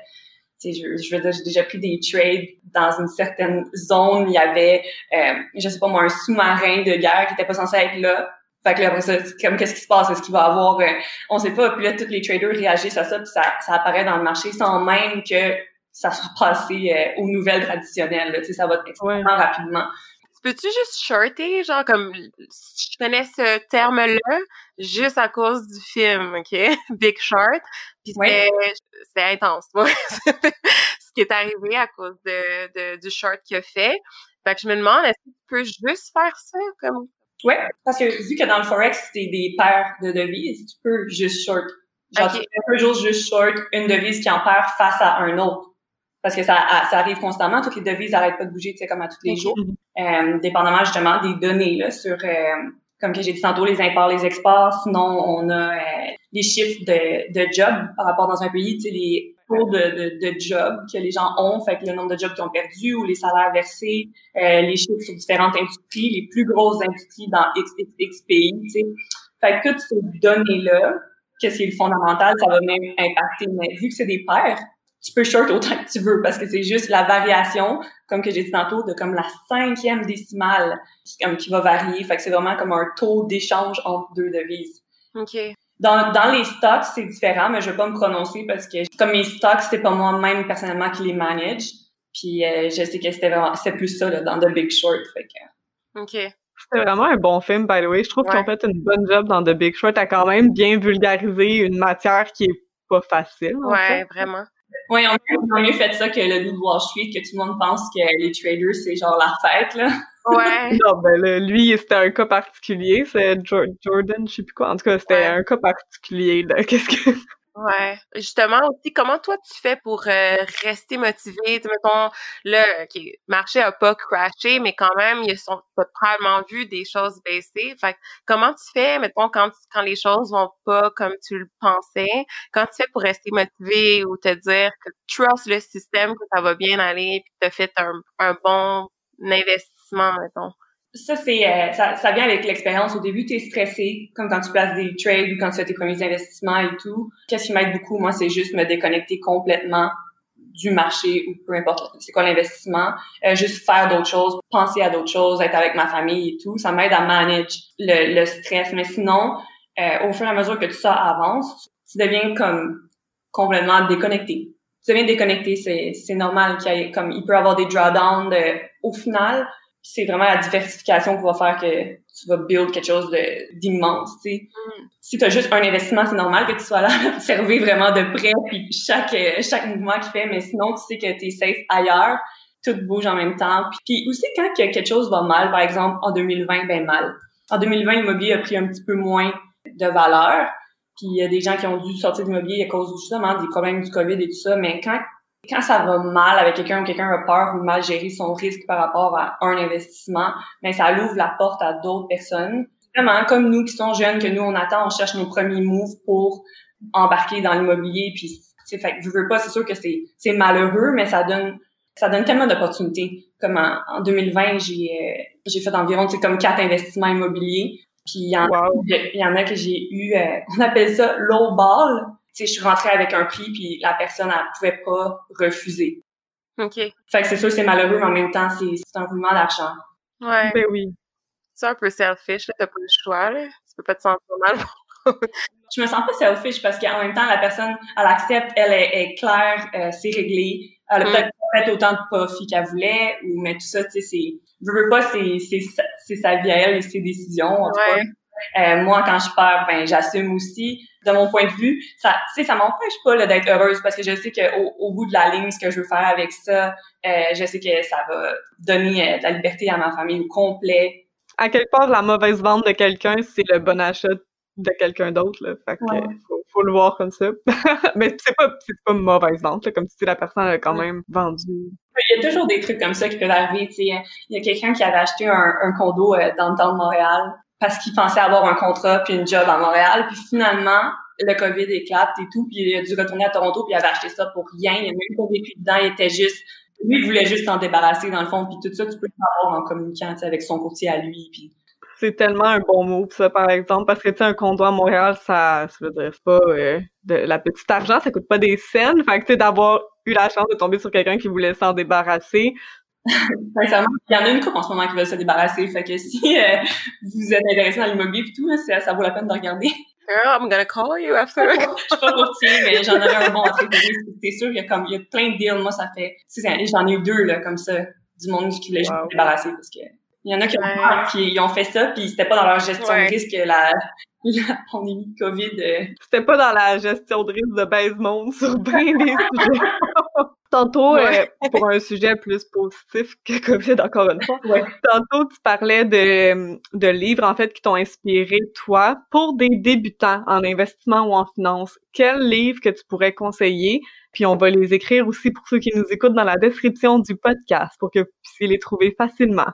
je, je veux dire, j'ai déjà pris des trades dans une certaine zone. Il y avait, euh, je sais pas moi, un sous-marin de guerre qui était pas censé être là. Fait que là, après ça, comme qu'est-ce qui se passe? Est-ce qu'il va avoir... On sait pas. Puis là, tous les traders réagissent à ça, puis ça, ça apparaît dans le marché sans même que ça soit passé euh, aux nouvelles traditionnelles. Là, ça va extrêmement rapidement. Peux-tu juste shorter, genre comme je connais ce terme-là juste à cause du film, ok? Big Short. Puis c'était intense, ce qui est arrivé à cause de, de du short qu'il a fait. Fait que je me demande, est-ce que tu peux juste faire ça comme? Oui, parce que vu que dans le Forex, c'est des paires de devises, tu peux juste short. Genre, tu peux juste short une devise qui en perd face à un autre. Parce que ça, ça arrive constamment. Toutes les devises n'arrêtent pas de bouger, tu sais, comme à tous les jours. Euh, dépendamment, justement, des données, là, sur, euh, comme que j'ai dit tantôt, les imports, les exports. Sinon, on a euh, les chiffres de, de jobs par rapport dans un pays, tu sais, les de, de, de jobs que les gens ont, fait que le nombre de jobs qu'ils ont perdu ou les salaires versés, euh, les chiffres sur différentes industries, les plus grosses industries dans X, X, X pays, tu sais. Fait que toutes ces données-là, qu'est-ce qui est le fondamental, ça va même impacter. Mais vu que c'est des paires, tu peux short autant que tu veux parce que c'est juste la variation, comme que j'ai dit tantôt, de comme la cinquième décimale qui, comme, qui va varier. Fait que c'est vraiment comme un taux d'échange entre deux devises. OK. Dans, dans les stocks, c'est différent, mais je vais pas me prononcer parce que comme mes stocks, c'est pas moi-même personnellement qui les manage. Puis euh, je sais que c'était vraiment c'est plus ça là, dans The Big Short. Fait que... OK. C'était vraiment un bon film, by the way. Je trouve qu'ils ont fait une bonne job dans The Big Short à quand même bien vulgariser une matière qui est pas facile. ouais, vraiment. Oui, on a mieux fait ça que le de Wall Street, que tout le monde pense que les traders, c'est genre la fête, là. Ouais. non, ben lui, c'était un cas particulier. C'est Jordan, je sais plus quoi. En tout cas, c'était un cas particulier. Qu'est-ce que. Ouais. Justement aussi, comment toi tu fais pour euh, rester motivé? Tu mettons, là, OK, le marché a pas crashé, mais quand même, ils ont probablement vu des choses baisser. Fait comment tu fais, mettons, quand, quand les choses vont pas comme tu le pensais? Quand tu fais pour rester motivé ou te dire que trust le système, que ça va bien aller, puis que tu as fait un, un bon investissement, mettons? Ça, c'est euh, ça, ça, vient avec l'expérience. Au début, tu es stressé, comme quand tu places des trades ou quand tu fais tes premiers investissements et tout. Qu'est-ce qui m'aide beaucoup, moi, c'est juste me déconnecter complètement du marché ou peu importe c'est quoi l'investissement. Euh, juste faire d'autres choses, penser à d'autres choses, être avec ma famille et tout. Ça m'aide à manager le, le, stress. Mais sinon, euh, au fur et à mesure que tout ça avance, tu deviens comme complètement déconnecté. Tu deviens déconnecté, c'est, normal qu'il y ait, comme, il peut y avoir des drawdowns au final, c'est vraiment la diversification qui va faire que tu vas build quelque chose d'immense, tu sais. Mm. Si tu as juste un investissement, c'est normal que tu sois là à observer vraiment de près puis chaque chaque mouvement qu'il fait, mais sinon tu sais que tu es safe ailleurs, tout bouge en même temps. Puis, aussi quand quelque chose va mal, par exemple en 2020, ben mal. En 2020, l'immobilier a pris un petit peu moins de valeur, puis il y a des gens qui ont dû sortir de l'immobilier à cause justement des problèmes du Covid et tout ça, mais quand quand ça va mal avec quelqu'un ou quelqu'un a peur ou mal gérer son risque par rapport à un investissement, mais ça ouvre la porte à d'autres personnes. Vraiment, comme nous qui sommes jeunes, que nous, on attend, on cherche nos premiers moves pour embarquer dans l'immobilier. Puis, c'est fait je veux pas, c'est sûr que c'est, c'est malheureux, mais ça donne, ça donne tellement d'opportunités. Comme en, 2020, j'ai, euh, j'ai fait environ, c'est comme quatre investissements immobiliers. Puis, il y, en, a que j'ai eu, euh, on appelle ça low ball je suis rentrée avec un prix, puis la personne, elle pouvait pas refuser. OK. Fait que c'est sûr, c'est malheureux, mais en même temps, c'est un mouvement d'argent. Ouais. Ben oui. C'est un peu selfish, là. T'as pas le choix, là. Tu peux pas te sentir mal. je me sens pas selfish parce qu'en même temps, la personne, elle accepte, elle est, claire, euh, c'est réglé. Elle a mm. peut-être pas fait autant de profit qu'elle voulait, ou, mais tout ça, tu sais, c'est, je veux pas, c'est, c'est, c'est sa vie à elle et ses décisions, en tout cas. Euh, moi, quand je perds, ben, j'assume aussi. De mon point de vue, ça, tu sais, ça m'empêche pas d'être heureuse parce que je sais qu'au au bout de la ligne, ce que je veux faire avec ça, euh, je sais que ça va donner euh, de la liberté à ma famille au complet. À quelque part, la mauvaise vente de quelqu'un, c'est le bon achat de quelqu'un d'autre. Là. Fait que faut, le voir comme ça. Mais c'est pas, c'est pas une mauvaise vente, comme si la personne a quand même vendu. Il y a toujours des trucs comme ça qui peuvent arriver. Il y a quelqu'un qui avait acheté un, un condo dans le temps de Montréal parce qu'il pensait avoir un contrat puis une job à Montréal. Puis finalement, le COVID éclate et tout, puis il a dû retourner à Toronto, puis il avait acheté ça pour rien. Il a même pas vécu dedans, il était juste... Lui, il voulait juste s'en débarrasser, dans le fond, puis tout ça, tu peux le savoir en communiquant avec son courtier à lui, puis... C'est tellement un bon mot, ça, par exemple, parce que, tu sais, un condo à Montréal, ça, ça veut dire, pas euh, de la petite argent, ça coûte pas des scènes. Fait que, tu sais, d'avoir eu la chance de tomber sur quelqu'un qui voulait s'en débarrasser, Sincèrement, il y en a une couple en ce moment qui veut se débarrasser. Fait que si euh, vous êtes intéressé dans l'immobilier et tout, ça, ça vaut la peine de regarder. Girl, I'm gonna call you after. je suis pas courtier, mais j'en aurais un bon truc. C'est sûr, il y a comme, il y a plein de deals. Moi, ça fait, j'en ai eu deux, là, comme ça, du monde qui voulait juste se débarrasser parce que il y en a qui ont, qui ont fait ça, puis c'était pas dans leur gestion de risque la, la pandémie de COVID. Euh. C'était pas dans la gestion de risque de baise monde sur bien des sujets. Tantôt, euh, pour un sujet plus positif que COVID, encore une fois, tantôt, tu parlais de, de livres, en fait, qui t'ont inspiré, toi, pour des débutants en investissement ou en finance. Quel livre que tu pourrais conseiller? Puis on va les écrire aussi pour ceux qui nous écoutent dans la description du podcast pour que vous puissiez les trouver facilement.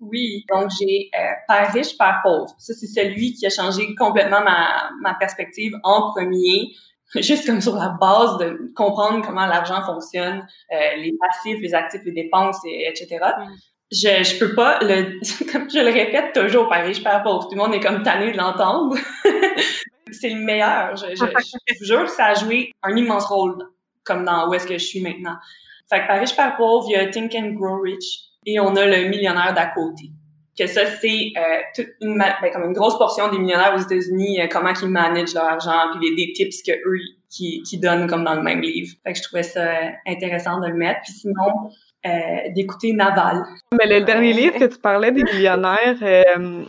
Oui, donc j'ai euh, Père riche, Père pauvre. Ça, c'est celui qui a changé complètement ma, ma perspective en premier juste comme sur la base de comprendre comment l'argent fonctionne, euh, les passifs, les actifs, les dépenses, et, etc. Mm. Je, je peux pas le, comme je le répète toujours, Paris, je perds pauvre. Tout le monde est comme tanné de l'entendre. c'est le meilleur. Je, je, je, jure que ça a joué un immense rôle, comme dans où est-ce que je suis maintenant. Fait que Paris, je perds pauvre, il y a Think and Grow Rich et on a le millionnaire d'à côté que ça, c'est euh, toute une, ben, comme une grosse portion des millionnaires aux États-Unis, euh, comment ils managent leur argent, puis des, des tips que eux qui, qui donnent comme dans le même livre. Fait que je trouvais ça intéressant de le mettre. Puis sinon, euh, d'écouter Naval. Mais le dernier livre que tu parlais des millionnaires, euh,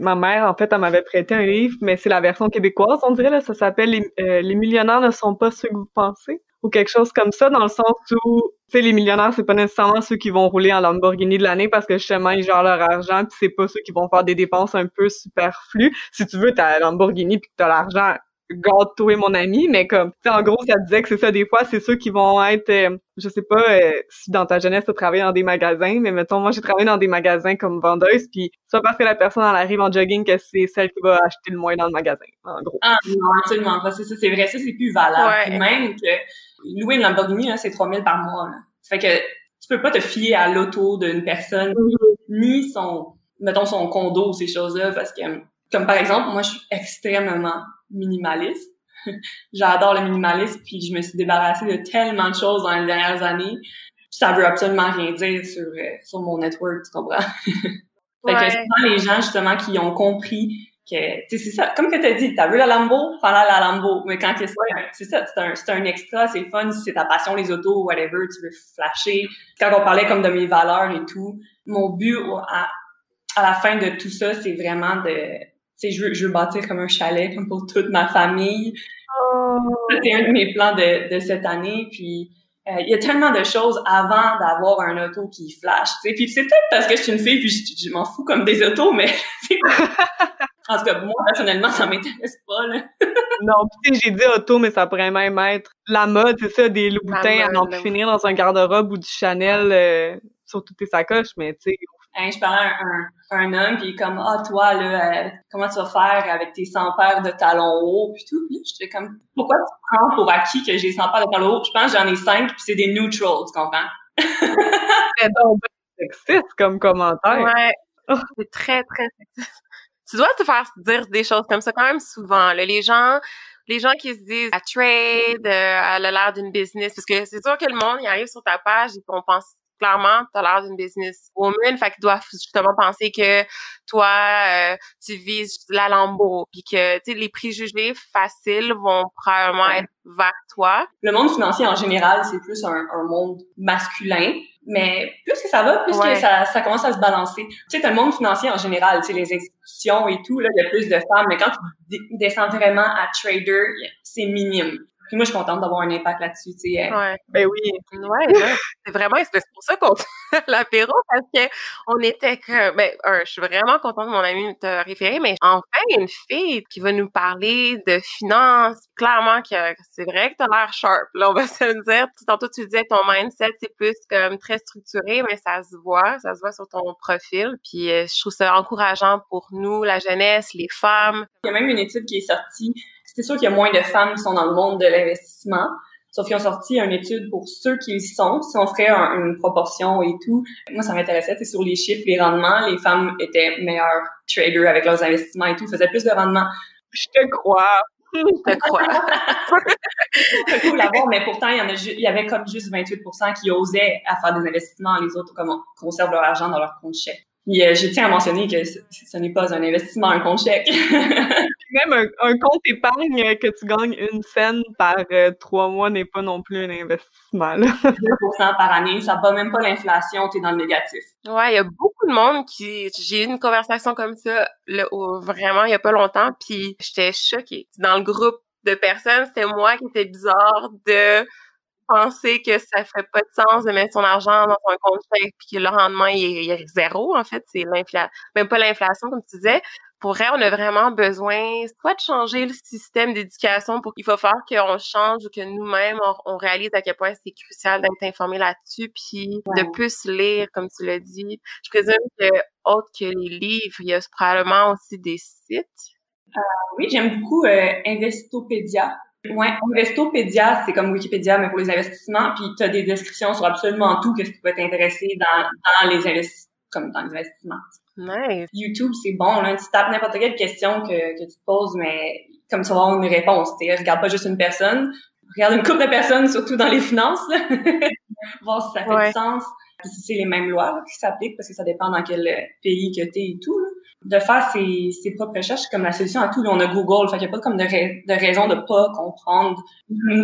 ma mère, en fait, elle m'avait prêté un livre, mais c'est la version québécoise, on dirait, là, ça s'appelle les, les millionnaires ne sont pas ceux que vous pensez ou quelque chose comme ça, dans le sens où, tu sais, les millionnaires, c'est pas nécessairement ceux qui vont rouler en Lamborghini de l'année parce que justement, ils gèrent leur argent, puis c'est pas ceux qui vont faire des dépenses un peu superflues. Si tu veux, t'as Lamborghini puis que t'as l'argent, gâteau et mon ami, mais comme, tu en gros, ça disait que c'est ça, des fois, c'est ceux qui vont être, euh, je sais pas euh, si dans ta jeunesse, tu as travaillé dans des magasins, mais mettons, moi, j'ai travaillé dans des magasins comme vendeuse, puis soit parce que la personne, elle arrive en jogging que c'est celle qui va acheter le moins dans le magasin, en gros. Ah, non, absolument pas. C'est ça, c'est vrai, ça, c'est plus valable. Même que louer une Lamborghini, c'est 3000 par mois, là. Fait que tu peux pas te fier à l'auto d'une personne, ni son, mettons, son condo, ces choses-là, parce que, comme par exemple, moi, je suis extrêmement minimaliste. J'adore le minimalisme, puis je me suis débarrassée de tellement de choses dans les dernières années. Ça veut absolument rien dire sur, euh, sur mon network, tu comprends? fait que c'est les gens, justement, qui ont compris c'est ça, comme que t'as dit, t'as vu la Lambo, prends-la la Lambo. Mais quand que c'est ça, c'est un, c'est un extra, c'est fun, si c'est ta passion, les autos, whatever, tu veux flasher. Quand on parlait comme de mes valeurs et tout, mon but à, à la fin de tout ça, c'est vraiment de, sais, je veux, je veux bâtir comme un chalet comme pour toute ma famille. C'est un de mes plans de, de cette année. Puis euh, il y a tellement de choses avant d'avoir un auto qui flash. Puis c'est peut-être parce que je suis une fille puis je, m'en fous comme des autos, mais en tout cas, moi, personnellement, ça m'intéresse pas. Là. non, tu sais, j'ai dit auto, mais ça pourrait même être la mode, c'est ça, des Louboutins à n'en plus finir dans un garde-robe ou du Chanel euh, sur toutes tes sacoches, mais tu sais, Hein, je parlais à un, un, homme, puis il est comme, ah, toi, là, euh, comment tu vas faire avec tes 100 paires de talons hauts, puis tout. Puis j'étais comme, pourquoi tu prends pour acquis que j'ai 100 paires de talons hauts? Je pense que j'en ai 5, puis c'est des neutrals, tu comprends? c'est donc sexiste comme commentaire. Ouais, c'est très, très sexiste. Tu dois te faire dire des choses comme ça quand même souvent. Là. Les gens les gens qui se disent à trade, euh, l'air d'une business, parce que c'est sûr que le monde, il arrive sur ta page et on pense clairement, t'as l'air d'une business woman, fait qu'ils doivent justement penser que toi, euh, tu vises la lambeau, puis que, tu sais, les préjugés faciles vont probablement être vers toi. Le monde financier, en général, c'est plus un, un monde masculin, mais plus que ça va, plus que ça, ça commence à se balancer. Tu sais, t'as le monde financier en général, tu sais, les institutions et tout, là, il y a plus de femmes, mais quand tu descends vraiment à trader, c'est minime. Puis moi, je suis contente d'avoir un impact là-dessus, tu sais. Ouais. Ben oui. Ouais, c'est vraiment, c'est pour ça qu'on l'apéro, parce que on était que, ben, je suis vraiment contente de mon ami te référer, mais enfin, une fille qui va nous parler de finances, clairement que c'est vrai que t'as l'air sharp, là, on va se le dire. Tantôt, tu disais ton mindset, c'est plus comme très structuré, mais ça se voit, ça se voit sur ton profil, puis euh, je trouve ça encourageant pour nous, la jeunesse, les femmes. Il y a même une étude qui est sortie c'est sûr qu'il y a moins de femmes qui sont dans le monde de l'investissement. Sauf qu'ils ont sorti une étude pour ceux qui y sont. Si on ferait une proportion et tout, moi, ça m'intéressait. C'est sur les chiffres, les rendements. Les femmes étaient meilleures traders avec leurs investissements et tout, faisaient plus de rendement. Je te crois. Je te crois. C'est cool à voir, mais pourtant, il y, en a il y avait comme juste 28% qui osaient à faire des investissements. Les autres, comme conservent leur argent dans leur compte chèque. Puis, euh, je tiens à mentionner que ce, n'est pas un investissement, un compte chèque. Même un, compte épargne que tu gagnes une scène par euh, trois mois n'est pas non plus un investissement. 2% par année, ça bat même pas l'inflation, tu es dans le négatif. Ouais, il y a beaucoup de monde qui... J'ai eu une conversation comme ça là, vraiment il y a pas longtemps, puis j'étais choquée. Dans le groupe de personnes, c'était moi qui était bizarre de penser que ça ferait pas de sens de mettre son argent dans un compte chèque puis que le rendement il est, zéro en fait c'est l'inflation même pas l'inflation comme tu disais. Pour vrai on a vraiment besoin soit de changer le système d'éducation pour qu'il faut faire qu'on change ou que nous-mêmes on, réalise à quel point c'est crucial d'être informé là-dessus puis de plus lire comme tu l'as dit. Je présume que autre que les livres il y a probablement aussi des sites. Euh, oui j'aime beaucoup euh, Investopédia Ouais, Investopédia, c'est comme Wikipédia, mais pour les investissements, puis tu as des descriptions sur absolument tout, qu'est-ce qui peut t'intéresser dans, dans les investissements, comme dans les investissements. Nice. YouTube, c'est bon, là, tu tapes n'importe quelle question que, que tu te poses, mais comme tu vas avoir une réponse, tu regarde pas juste une personne, regarde une couple de personnes, surtout dans les finances. voir si ça fait du sens, si c'est les mêmes lois qui s'appliquent, parce que ça dépend dans quel pays que t'es et tout, là de faire ses, ses propres recherches comme la solution à tout. Là, on a Google, fait qu'il n'y a pas comme de, de raison de pas comprendre,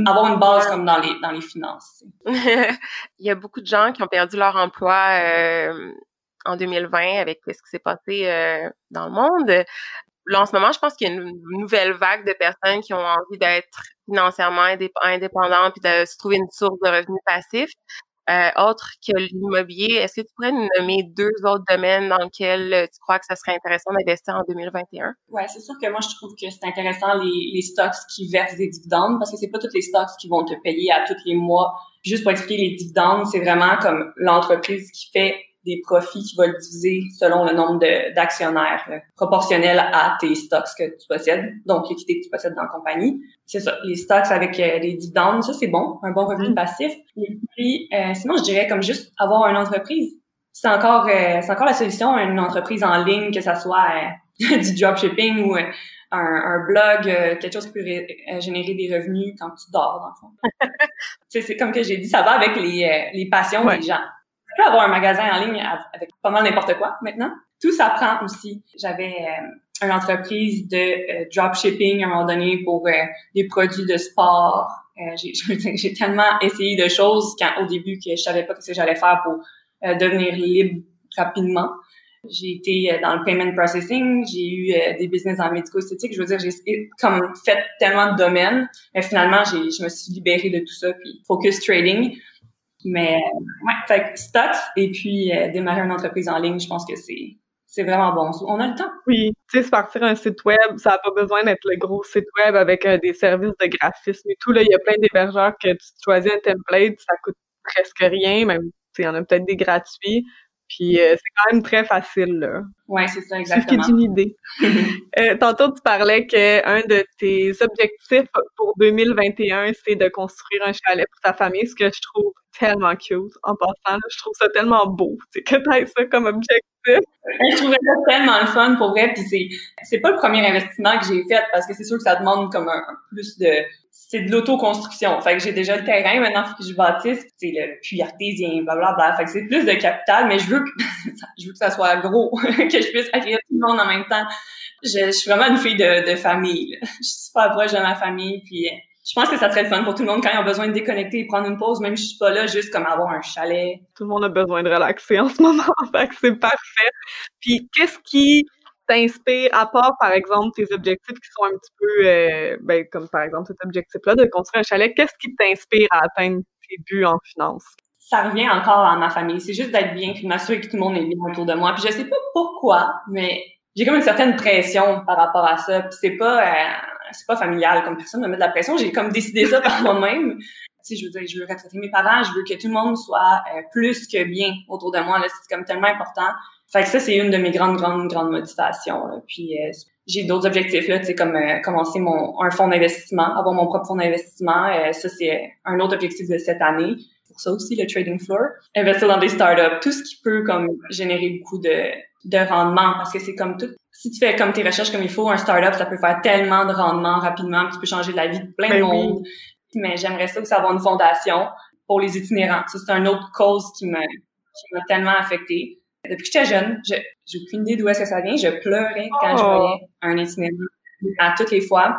avoir une base comme dans les dans les finances. Il y a beaucoup de gens qui ont perdu leur emploi euh, en 2020 avec ce qui s'est passé euh, dans le monde. Là, en ce moment, je pense qu'il y a une nouvelle vague de personnes qui ont envie d'être financièrement indépendants puis de se trouver une source de revenus passifs. Euh, autre que l'immobilier, est-ce que tu pourrais nous nommer deux autres domaines dans lesquels euh, tu crois que ça serait intéressant d'investir en 2021? Ouais, c'est sûr que moi, je trouve que c'est intéressant les, les stocks qui versent des dividendes parce que c'est pas tous les stocks qui vont te payer à tous les mois. Juste pour expliquer les dividendes, c'est vraiment comme l'entreprise qui fait des profits qui va le diviser selon le nombre d'actionnaires proportionnel à tes stocks que tu possèdes, donc l'équité que tu possèdes dans la compagnie. C'est ça, les stocks avec euh, les dividendes, ça c'est bon, un bon revenu mm. passif. Et puis, euh, sinon, je dirais comme juste avoir une entreprise. C'est encore, euh, c'est encore la solution, une entreprise en ligne, que ça soit du dropshipping ou un, un, blog, quelque chose qui peut générer des revenus quand tu dors, dans le fond. c'est comme que j'ai dit, ça va avec les, les passions des gens peux avoir un magasin en ligne avec pas mal n'importe quoi maintenant. Tout s'apprend aussi. J'avais euh, une entreprise de euh, dropshipping à un moment donné pour euh, des produits de sport. j'ai tellement essayé de choses quand au début que je savais pas ce que j'allais faire pour devenir libre rapidement. J'ai été dans le payment processing, j'ai eu des business en médico-esthétique. Je veux dire, j'ai comme fait tellement de domaines. Mais finalement, je me suis libérée de tout ça, puis focus trading. Mais ouais, fait stocks et puis euh, démarrer une entreprise en ligne, je pense que c'est c'est vraiment bon. On a le temps. Oui, tu sais, se partir un site web, ça n'a pas besoin d'être le gros site web avec euh, des services de graphisme et tout. Là, il y a plein d'hébergeurs que tu choisis un template, ça coûte presque rien, même, il y en a peut-être des gratuits. Puis euh, c'est quand même très facile, là. Ouais, c'est ça, exactement. C'est une idée. euh, tantôt, tu parlais qu'un de tes objectifs pour 2021, c'est de construire un chalet pour ta famille, ce que je trouve tellement cute en passant. je trouve ça tellement beau, sais, que t'aies ça comme objectif. je trouvais ça tellement le fun pour vrai. Puis c'est, c'est pas le premier investissement que j'ai fait parce que c'est sûr que ça demande comme un, plus de c'est de l'autoconstruction. Fait que j'ai déjà le terrain, maintenant faut que je bâtisse, c'est le puits artésien, blablabla. Fait que c'est plus de capital, mais je veux que je veux que ça soit gros, que je puisse accueillir tout le monde en même temps. Je, suis vraiment une fille de, famille. Je suis super proche de ma famille, puis je pense que ça serait le fun pour tout le monde quand ils ont besoin de déconnecter et prendre une pause, même si je suis pas là, juste comme avoir un chalet. Tout le monde a besoin de relaxer en ce moment, fait que c'est parfait. Puis qu'est-ce qui t'inspire à part, par exemple, tes objectifs qui sont un petit peu, euh, ben, comme par exemple cet objectif-là de construire un chalet, qu'est-ce qui t'inspire à atteindre tes buts en finance? Ça revient encore à ma famille. C'est juste d'être bien puis de m'assurer que tout le monde est bien autour de moi. Puis je sais pas pourquoi, mais j'ai comme une certaine pression par rapport à ça. Puis c'est pas... Euh, c'est pas familial comme personne me met de la pression. J'ai comme décidé ça par moi-même. Tu sais, je veux dire, je veux retraiter mes parents, je veux que tout le monde soit euh, plus que bien autour de moi. C'est comme tellement important. Fait que ça, c'est une de mes grandes, grandes, grandes motivations. Puis euh, j'ai d'autres objectifs là, tu sais, comme euh, commencer mon un fonds d'investissement, avoir mon propre fonds d'investissement. ça, c'est un autre objectif de cette année. Pour ça aussi, le trading floor. Investir dans des startups, tout ce qui peut comme générer beaucoup de de rendement parce que c'est comme tout. Si tu fais comme tes recherches comme il faut, un startup, ça peut faire tellement de rendement rapidement, tu peux changer la vie de plein de ben monde. Mais j'aimerais ça aussi avoir une fondation pour les itinérants. Ça, c'est un autre cause qui m'a qui m'a tellement affectée. Depuis que j'étais jeune, j'ai aucune idée d'où est-ce que ça vient. Je pleurais quand je oh. voyais un itinérant à toutes les fois.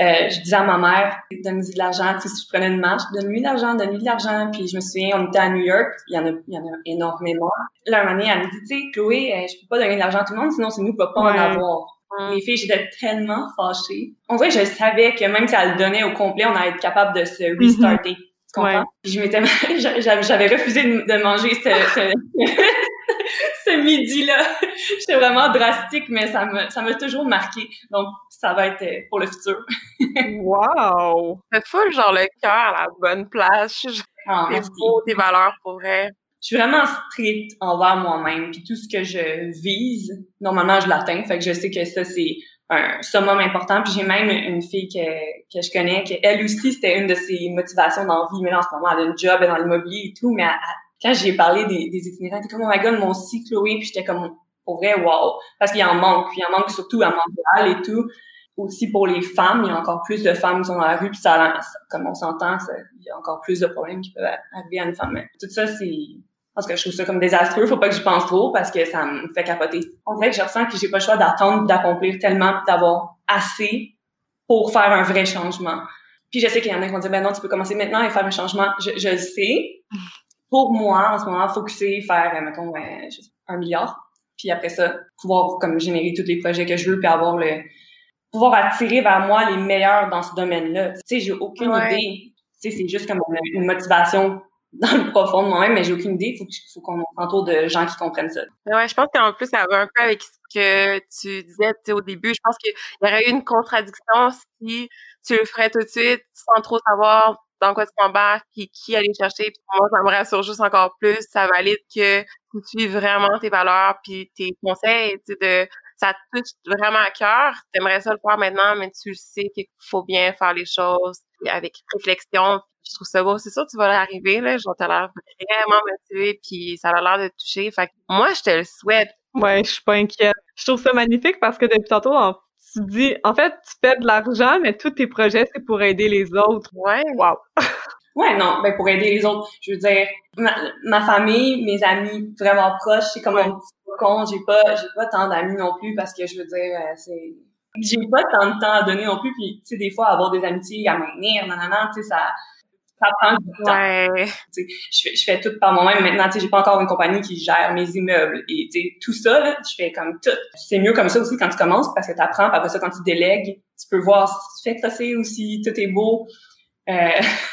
Euh, je disais à ma mère, donne-moi de l'argent. Tu sais, si je prenais une marche, donne-lui de l'argent, donne-lui de l'argent. Puis je me souviens, on était à New York, il y en a, il y en a énormément. Là, un moment elle me dit, tu sais, Chloé, euh, je peux pas donner de l'argent à tout le monde, sinon c'est nous qui pas en avoir. Les filles, j'étais tellement fâchée. Dirait que je savais que même si elle le donnait au complet, on allait être capable de se mm-hmm. restarter. Tu comprends? Puis je m'étais, j'avais refusé de, manger ce, ce, ce midi-là. J'étais vraiment drastique, mais ça m'a, ça m'a toujours marqué. Donc, ça va être euh, pour le futur. wow! C'est full, genre, le cœur à la bonne place. Ah, tes valeurs pour vrai. Je suis vraiment stricte envers moi-même. Puis tout ce que je vise, normalement, je l'atteins. Fait que je sais que ça, c'est un summum important. Puis j'ai même une fille que, que je connais, qui elle aussi, c'était une de ses motivations d'envie. Mais là, en ce moment, elle a une job, elle est dans l'immobilier et tout. Mais quand j'ai parlé des, des elle était comme, oh my god, mon aussi, Chloé. Puis j'étais comme, pour vrai, wow. Parce qu'il en manque. Puis il en manque surtout à Montréal et tout aussi pour les femmes, il y a encore plus de femmes qui sont dans la rue, puis ça, comme on s'entend, il y a encore plus de problèmes qui peuvent arriver à une femme. Tout ça, c'est parce que je trouve ça comme désastreux. Faut pas que j'y pense trop parce que ça me fait capoter. Dirait que je ressens que j'ai pas le choix d'attendre, d'accomplir tellement, d'avoir assez pour faire un vrai changement. Puis je sais qu'il y en a qui vont dire, ben non, tu peux commencer maintenant et faire un changement. Je, je le sais. Pour moi, en ce moment, focuser, faire, mettons, un milliard. Puis après ça, pouvoir comme générer tous les projets que je veux, puis avoir le, pouvoir attirer vers moi les meilleurs dans ce domaine-là. Tu sais, j'ai aucune idée. Tu sais, c'est juste comme une motivation dans le profond de moi-même, mais j'ai aucune idée. Il faut, faut qu'on s'entoure de gens qui comprennent ça. Ouais, je pense qu'en plus, ça va un peu avec ce que tu disais au début. Je pense qu'il y aurait eu une contradiction si tu le ferais tout de suite sans trop savoir dans quoi tu t'embarques, puis qui aller chercher. Puis moi, ça me rassure juste encore plus. Ça valide que tu suis vraiment tes valeurs, puis tes conseils, tu sais, de ça te touche vraiment à cœur, t'aimerais ça le faire maintenant, mais tu sais qu'il faut bien faire les choses avec réflexion. Je trouve ça beau. C'est sûr, tu vas l'arriver, là. Genre, t'as l'air vraiment motivé, puis ça a l'air de te toucher. Fait que moi, je te le souhaite. Ouais, je suis pas inquiète. Je trouve ça magnifique parce que depuis tantôt, tu dis, en fait, tu fais de l'argent, mais tous tes projets, c'est pour aider les autres. Ouais. Wow. Ouais, non, ben pour aider les autres, je veux dire, ma, famille, mes amis vraiment proches, c'est comme un petit con, j'ai pas, j'ai pas tant d'amis non plus parce que je veux dire, euh, c'est, j'ai pas tant de temps à donner non plus, puis tu sais, des fois, avoir des amitiés à maintenir, non, non, non, tu sais, ça, ça prend du temps. Ouais. Je fais, je fais tout par moi-même. Maintenant, tu sais, j'ai pas encore une compagnie qui gère mes immeubles. Et tout ça, là, je fais comme tout. C'est mieux comme ça aussi quand tu commences parce que tu apprends. Après ça, quand tu délègues, tu peux voir si tu fais trosser aussi, tout est beau. Euh...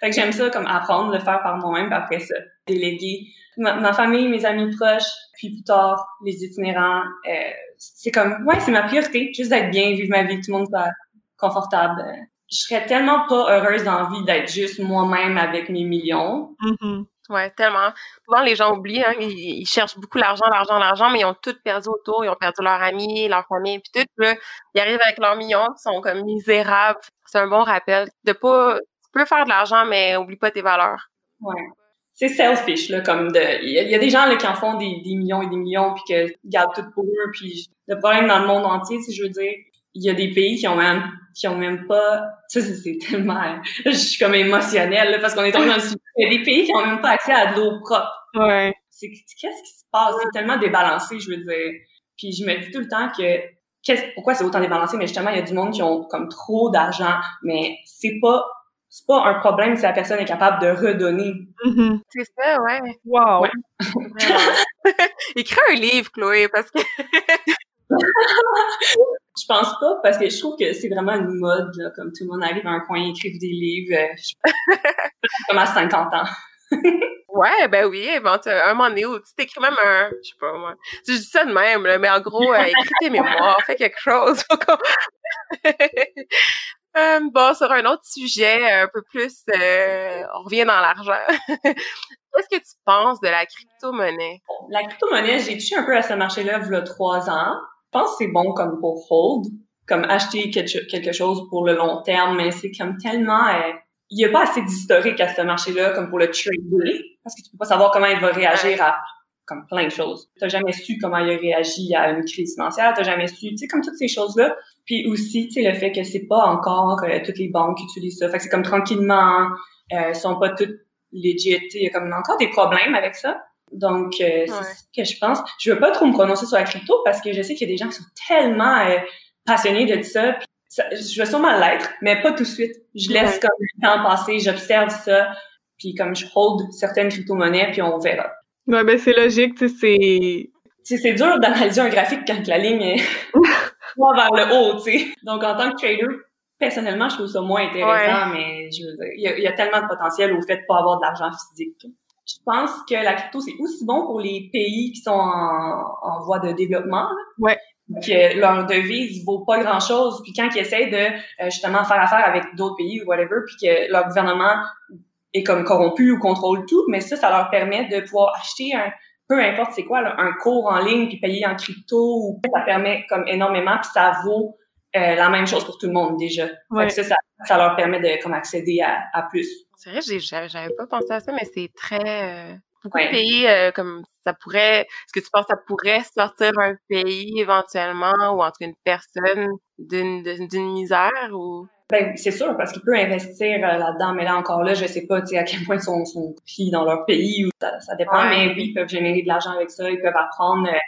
fait que j'aime ça comme apprendre, le faire par moi-même, puis après ça, déléguer. Ma, famille, mes amis proches, puis plus tard, les itinérants, euh, c'est comme, ouais, c'est ma priorité, juste d'être bien, vivre ma vie, que tout le monde soit confortable. Je serais tellement pas heureuse d'envie d'être juste moi-même avec mes millions. Mm-hmm. Ouais, tellement. Souvent, les gens oublient, hein, ils, cherchent beaucoup l'argent, l'argent, l'argent, mais ils ont tout perdu autour. Ils ont perdu leur amis, leur famille, puis tout. Là, ils arrivent avec leurs millions, ils sont comme misérables. C'est un bon rappel de pas... Tu peux faire de l'argent, mais oublie pas tes valeurs. Ouais. C'est selfish, là, comme de... Il y, a des gens, là, qui en font des, des millions et des millions, puis qui gardent tout pour eux, puis le problème dans le monde entier, si je veux dire, il y a des pays qui ont même qui ont même pas ça c'est tellement je suis comme émotionnelle là, parce qu'on est tombé dans le il y a des pays qui ont même pas accès à de l'eau propre ouais c'est qu'est-ce qui se passe? C'est tellement débalancé je veux dire puis je me dis tout le temps que qu'est-ce pourquoi c'est autant débalancé? Mais justement il y a du monde qui ont comme trop d'argent mais c'est pas c'est pas un problème si la personne est capable de redonner. Mm-hmm. C'est ça, ouais. Wow. Ouais. Écris un livre, Chloé, parce que je pense pas parce que je trouve que c'est vraiment une mode là, comme tout le monde arrive à un coin écrire des livres euh, je... comme à 50 ans. ouais, ben oui, un moment donné où tu t'écris même un, je sais pas moi, je dis ça de même, là, mais en gros, euh, écris tes mémoires, fais quelque chose. euh, bon, sur un autre sujet, un peu plus, euh, on revient dans l'argent. Qu'est-ce que tu penses de la crypto-monnaie? La crypto-monnaie, j'ai touché un peu à ce marché-là il y a trois ans. Je pense que c'est bon comme pour hold, comme acheter quelque chose pour le long terme, mais c'est comme tellement... Euh, il n'y a pas assez d'historique à ce marché-là comme pour le trader, parce que tu peux pas savoir comment il va réagir à comme plein de choses. Tu n'as jamais su comment il a réagi à une crise financière, tu n'as jamais su, tu sais, comme toutes ces choses-là. Puis aussi, tu sais, le fait que c'est pas encore euh, toutes les banques qui utilisent ça. Fait que c'est comme tranquillement, euh, sont pas toutes legit. Il y a comme encore des problèmes avec ça. Donc, euh, c'est ce que je pense. Je veux pas trop me prononcer sur la crypto parce que je sais qu'il y a des gens qui sont tellement euh, passionnés de ça, ça. Je vais sûrement l'être, mais pas tout de suite. Je laisse comme le temps passer, j'observe ça, puis comme je hold certaines crypto-monnaies, puis on verra. Ouais, ben c'est logique, tu sais, c'est... c'est dur d'analyser un graphique quand la ligne est vers le haut, tu sais. Donc, en tant que trader, personnellement, je trouve ça moins intéressant, mais je veux dire, il y, y, a, tellement de potentiel au fait de pas avoir de l'argent physique. Je pense que la crypto, c'est aussi bon pour les pays qui sont en, en voie de développement. Ouais. Que leur devise vaut pas grand chose, puis quand ils essaient de euh, justement faire affaire avec d'autres pays ou whatever, puis que leur gouvernement est comme corrompu ou contrôle tout, mais ça, ça leur permet de pouvoir acheter un, peu importe c'est quoi, là, un cours en ligne puis payer en crypto, ou ça permet comme énormément, puis ça vaut euh, la même chose pour tout le monde déjà. Ouais. Ça, ça, ça, leur permet de comme accéder à, à plus. C'est vrai, j'avais pas pensé à ça, mais c'est très... Euh, beaucoup Ouais. de pays, euh, comme ça pourrait... Est-ce que tu penses que ça pourrait sortir un pays éventuellement, ou entre une personne d'une misère, ou... Ben, c'est sûr, parce qu'il peut investir euh, là-dedans, mais là encore là, je sais pas, à quel point ils sont, sont pris dans leur pays, ou ça, ça dépend, Ouais. mais oui, ils peuvent générer de l'argent avec ça, ils peuvent apprendre euh,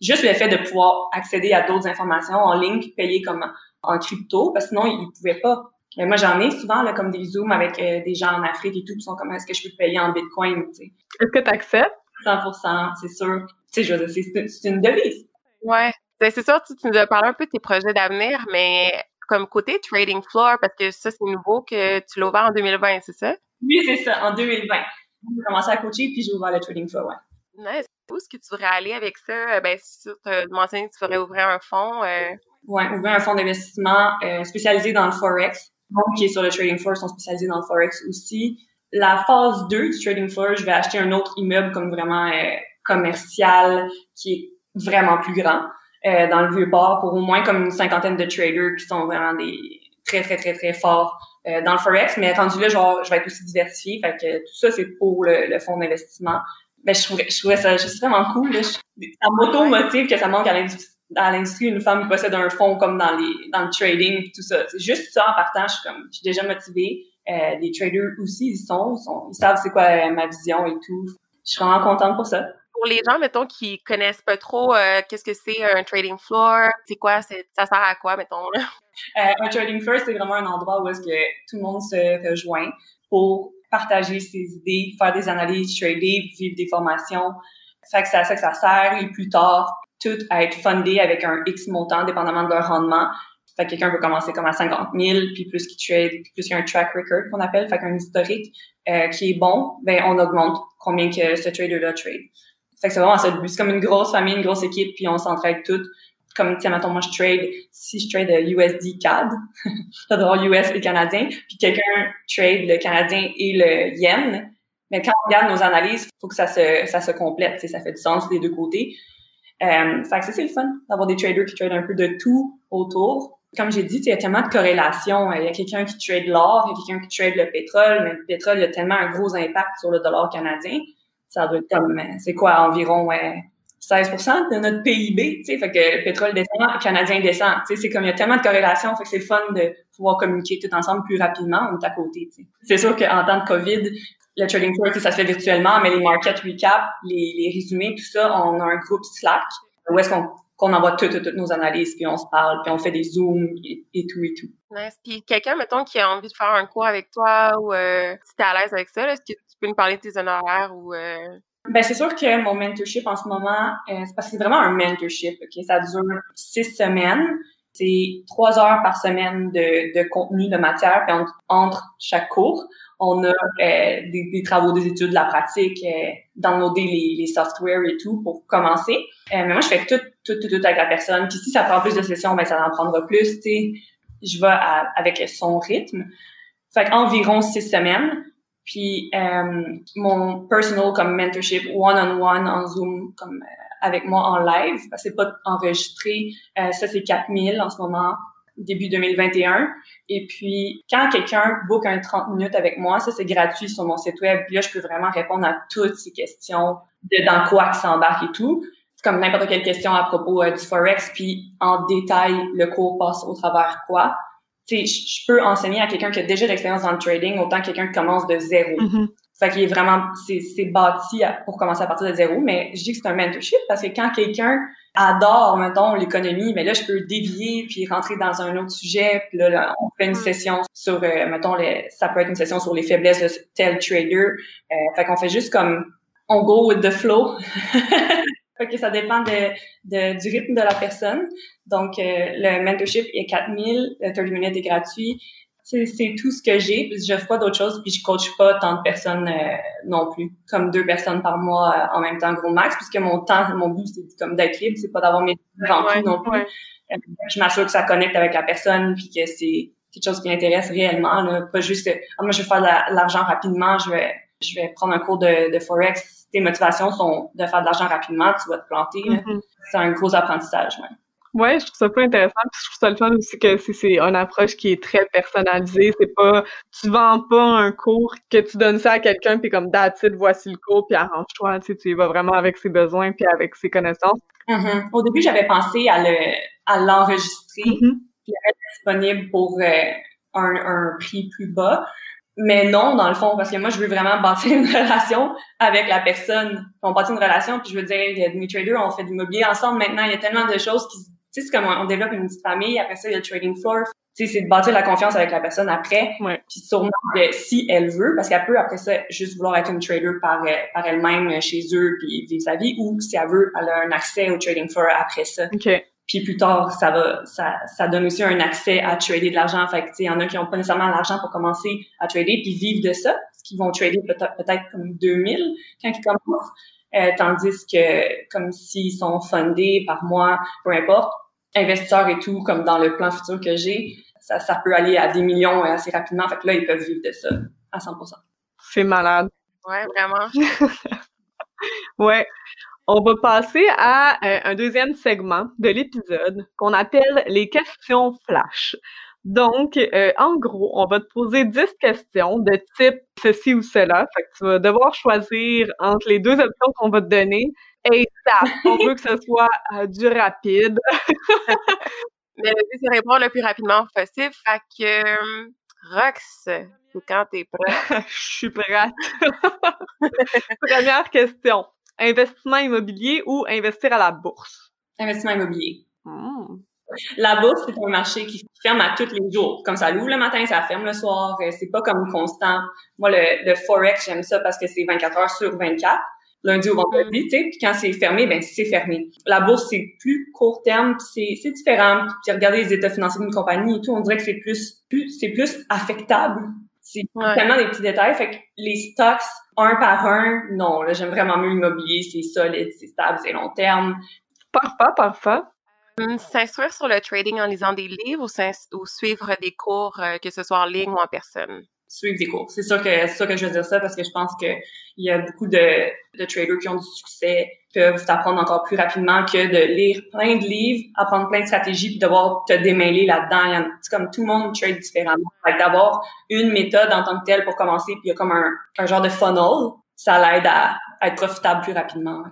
juste le fait de pouvoir accéder à d'autres informations en ligne puis payer comme en crypto, parce que sinon, ils pouvaient pas. Mais moi, j'en ai souvent, là, comme des zooms avec euh, des gens en Afrique et tout, qui sont comme, est-ce que je peux payer en bitcoin, tu sais? Est-ce que tu acceptes? 100%, c'est sûr. Tu sais, je veux dire, c'est- une devise. Ouais. Ben, c'est sûr, tu, tu nous as parlé un peu de tes projets d'avenir, mais comme côté trading floor, parce que ça, c'est nouveau que tu l'as ouvert en 2020, c'est ça? Oui, c'est ça, en 2020. J'ai commencé à coacher, puis j'ai ouvert le trading floor, ouais. Nice. Où est-ce que tu voudrais aller avec ça? Euh, Ben, c'est sûr, tu as mentionné que tu voudrais ouvrir un fonds. euh, Ouais, ouvrir un fonds d'investissement euh, spécialisé dans le Forex. Donc, qui est sur le trading floor, sont spécialisés dans le Forex aussi. La phase 2 du trading floor, je vais acheter un autre immeuble comme vraiment euh, commercial qui est vraiment plus grand euh, dans le Vieux-Port pour au moins comme une cinquantaine de traders qui sont vraiment des très, très, très, très forts euh, dans le Forex. Mais rendu là, genre, je vais être aussi diversifié. Fait que tout ça, c'est pour le, le fonds d'investissement. Ben, je trouvais, je trouvais ça juste vraiment cool. Là. Ça m'auto-motive que ça manque à l'industrie dans l'industrie une femme possède un fonds comme dans les dans le trading tout ça. C'est juste ça en partant, je suis comme je suis déjà motivée. Euh, les traders aussi, ils sont, ils sont ils savent c'est quoi euh, ma vision et tout. Je suis vraiment contente pour ça. Pour les gens, mettons, qui connaissent pas trop euh, qu'est-ce que c'est un trading floor, c'est quoi, ça sert à quoi, mettons, là? Un trading floor, c'est vraiment un endroit où est-ce que tout le monde se rejoint pour partager ses idées, faire des analyses, trader, vivre des formations. Fait que c'est à ça que ça sert et plus tard, tout à être fundé avec un X montant, dépendamment de leur rendement. Fait que quelqu'un peut commencer comme à 50 000, puis plus qu'il trade, plus qu'il y a un track record qu'on appelle, fait qu'un historique euh, qui est bon, ben on augmente combien que ce trader-là trade. Fait que c'est vraiment ça. C'est comme une grosse famille, une grosse équipe, puis on s'entraide toutes. Comme, tiens, mettons, moi, je trade, si je trade USD CAD, j'adore US et canadien, puis quelqu'un trade le canadien et le yen, mais quand on regarde nos analyses, il faut que ça se, ça se complète, ça fait du sens des deux côtés. Euh, fait que ça, c'est le fun d'avoir des traders qui tradent un peu de tout autour. Comme j'ai dit, il y a tellement de corrélations. Il y a quelqu'un qui trade l'or, il y a quelqu'un qui trade le pétrole, mais le pétrole a tellement un gros impact sur le dollar canadien. Ça doit être comme, c'est quoi, environ 16% de notre PIB, tu sais, fait que le pétrole descend, le canadien descend, tu sais, c'est comme il y a tellement de corrélations, fait que c'est le fun de pouvoir communiquer tout ensemble plus rapidement, on est à côté, tu sais. C'est sûr qu'en temps de COVID, le trading floor, ça se fait virtuellement, mais les market recap, les, les résumés, tout ça, on a un groupe Slack où est-ce qu'on qu'on envoie toutes, toutes nos analyses, puis on se parle, puis on fait des zooms et, tout et tout. Nice. Puis quelqu'un, mettons, qui a envie de faire un cours avec toi ou euh, si t'es à l'aise avec ça, est-ce que tu peux nous parler de tes honoraires ou... Euh... Ben, c'est sûr que mon mentorship en ce moment, euh, c'est parce que c'est vraiment un mentorship, OK? Ça dure six semaines. C'est trois heures par semaine de, de contenu, de matière, puis entre chaque cours, on a euh, des, des, travaux, des études, de la pratique, euh, downloader les, les softwares et tout pour commencer. Euh, mais moi, je fais tout, tout, tout, tout avec la personne. Puis si ça prend plus de sessions, ben ça en prendra plus, sais. Je vais avec son rythme. Fait environ six semaines. Puis euh, mon personal comme mentorship one-on-one en Zoom comme avec moi en live, c'est pas enregistré. ça, c'est 4000 en ce moment début 2021. Et puis, quand quelqu'un book un 30 minutes avec moi, ça, c'est gratuit sur mon site web. Puis là, je peux vraiment répondre à toutes ces questions de dans quoi qui s'embarque et tout. Comme n'importe quelle question à propos euh, du Forex, puis en détail, le cours passe au travers quoi. Tu sais, je peux enseigner à quelqu'un qui a déjà de l'expérience dans le trading, autant que quelqu'un qui commence de zéro. Mm-hmm. Fait qu'il est vraiment, c'est bâti pour commencer à partir de zéro, mais je dis que c'est un mentorship parce que quand quelqu'un adore, mettons, l'économie, mais là, je peux dévier puis rentrer dans un autre sujet. Puis là, on fait une mm. session sur, euh, mettons, les, ça peut être une session sur les faiblesses de tel trader. Euh, fait qu'on fait juste comme, on go with the flow. fait que ça dépend de, de, du rythme de la personne. Donc, euh, le mentorship est 4000, le 30 minutes est gratuit c'est tout ce que j'ai. Puis je fais pas d'autres choses, puis je coach pas tant de personnes euh, non plus, comme deux personnes par mois euh, en même temps, gros max, puisque mon temps, mon but, c'est comme d'être libre, c'est pas d'avoir mes remplis non plus. Euh, je m'assure que ça connecte avec la personne, puis que c'est quelque chose qui l'intéresse réellement, là, pas juste ah, moi je vais faire de l'argent rapidement, je vais je vais prendre un cours de, de forex. Tes motivations sont de faire de l'argent rapidement, tu vas te planter. Mm-hmm. C'est un gros apprentissage. Ouais. Ouais, je trouve ça pas intéressant. Puis je trouve ça le fun aussi que c'est une approche qui est très personnalisée. C'est pas, tu vends pas un cours que tu donnes ça à quelqu'un puis comme that's voici le cours puis arrange-toi. Tu sais, tu y vas vraiment avec ses besoins puis avec ses connaissances. Mm-hmm. Au début, j'avais pensé à le, à l'enregistrer mm-hmm. puis être disponible pour euh, un, un prix plus bas. Mais non, dans le fond, parce que moi, je veux vraiment bâtir une relation avec la personne. On bâtit une relation, puis je veux dire, il y a des traders, on fait de l'immobilier ensemble maintenant. Il y a tellement de choses qui se sais, c'est comme on, développe une petite famille, après ça, il y a le trading floor. Tu sais, c'est de bâtir la confiance avec la personne après. Ouais. Puis sûrement, si elle veut, parce qu'elle peut, après ça, juste vouloir être une trader par, euh, par elle-même euh, chez eux puis vivre sa vie, ou si elle veut, elle a un accès au trading floor après ça. Okay. Puis plus tard, ça va, ça, ça donne aussi un accès à trader de l'argent. Fait que, tu sais, il y en a qui ont pas nécessairement l'argent pour commencer à trader puis vivre de ça, parce qu'ils vont trader peut-être peut-être comme 2000 quand ils commencent. Euh, tandis que, comme s'ils sont fundés par mois, peu importe, investisseurs et tout, comme dans le plan futur que j'ai, ça, ça peut aller à des millions assez rapidement. Fait que là, ils peuvent vivre de ça à 100%. C'est malade. Ouais, vraiment. ouais. On va passer à euh, un deuxième segment de l'épisode qu'on appelle les questions flash. Donc, euh, en gros, on va te poser 10 questions de type ceci ou cela. Fait que tu vas devoir choisir entre les deux options qu'on va te donner ça, on veut que ce soit euh, du rapide. Mais le but, c'est répondre le plus rapidement possible. Fait que, euh, Rox, quand t'es prêt? Je suis prête. Première question. Investissement immobilier ou investir à la bourse? Investissement immobilier. Hmm. La bourse, c'est un marché qui ferme à tous les jours. Comme ça l'ouvre le matin, ça ferme le soir. Euh, c'est pas comme constant. Moi, le, le Forex, j'aime ça parce que c'est 24 heures sur 24 lundi au vendredi, tu sais, puis quand c'est fermé, ben c'est fermé. La bourse, c'est plus court terme, c'est c'est différent. Puis regarder les états financiers d'une compagnie et tout, on dirait que c'est plus, plus c'est plus affectable. C'est tellement des petits détails. Fait que les stocks, un par un, non, là, j'aime vraiment mieux l'immobilier, c'est solide, c'est stable, c'est long terme. Parfait, parfait. Hum, s'instruire sur le trading en lisant des livres ou, ou suivre des cours, euh, que ce soit en ligne ou en personne? Suivre des cours. C'est sûr que c'est ça que je veux dire ça parce que je pense que il y a beaucoup de, de traders qui ont du succès peuvent t'apprendre encore plus rapidement que de lire plein de livres, apprendre plein de stratégies puis devoir te démêler là-dedans. C'est comme tout le monde trade différemment. D'avoir une méthode en tant que telle pour commencer puis il y a comme un, un genre de funnel, ça l'aide à, être profitable plus rapidement.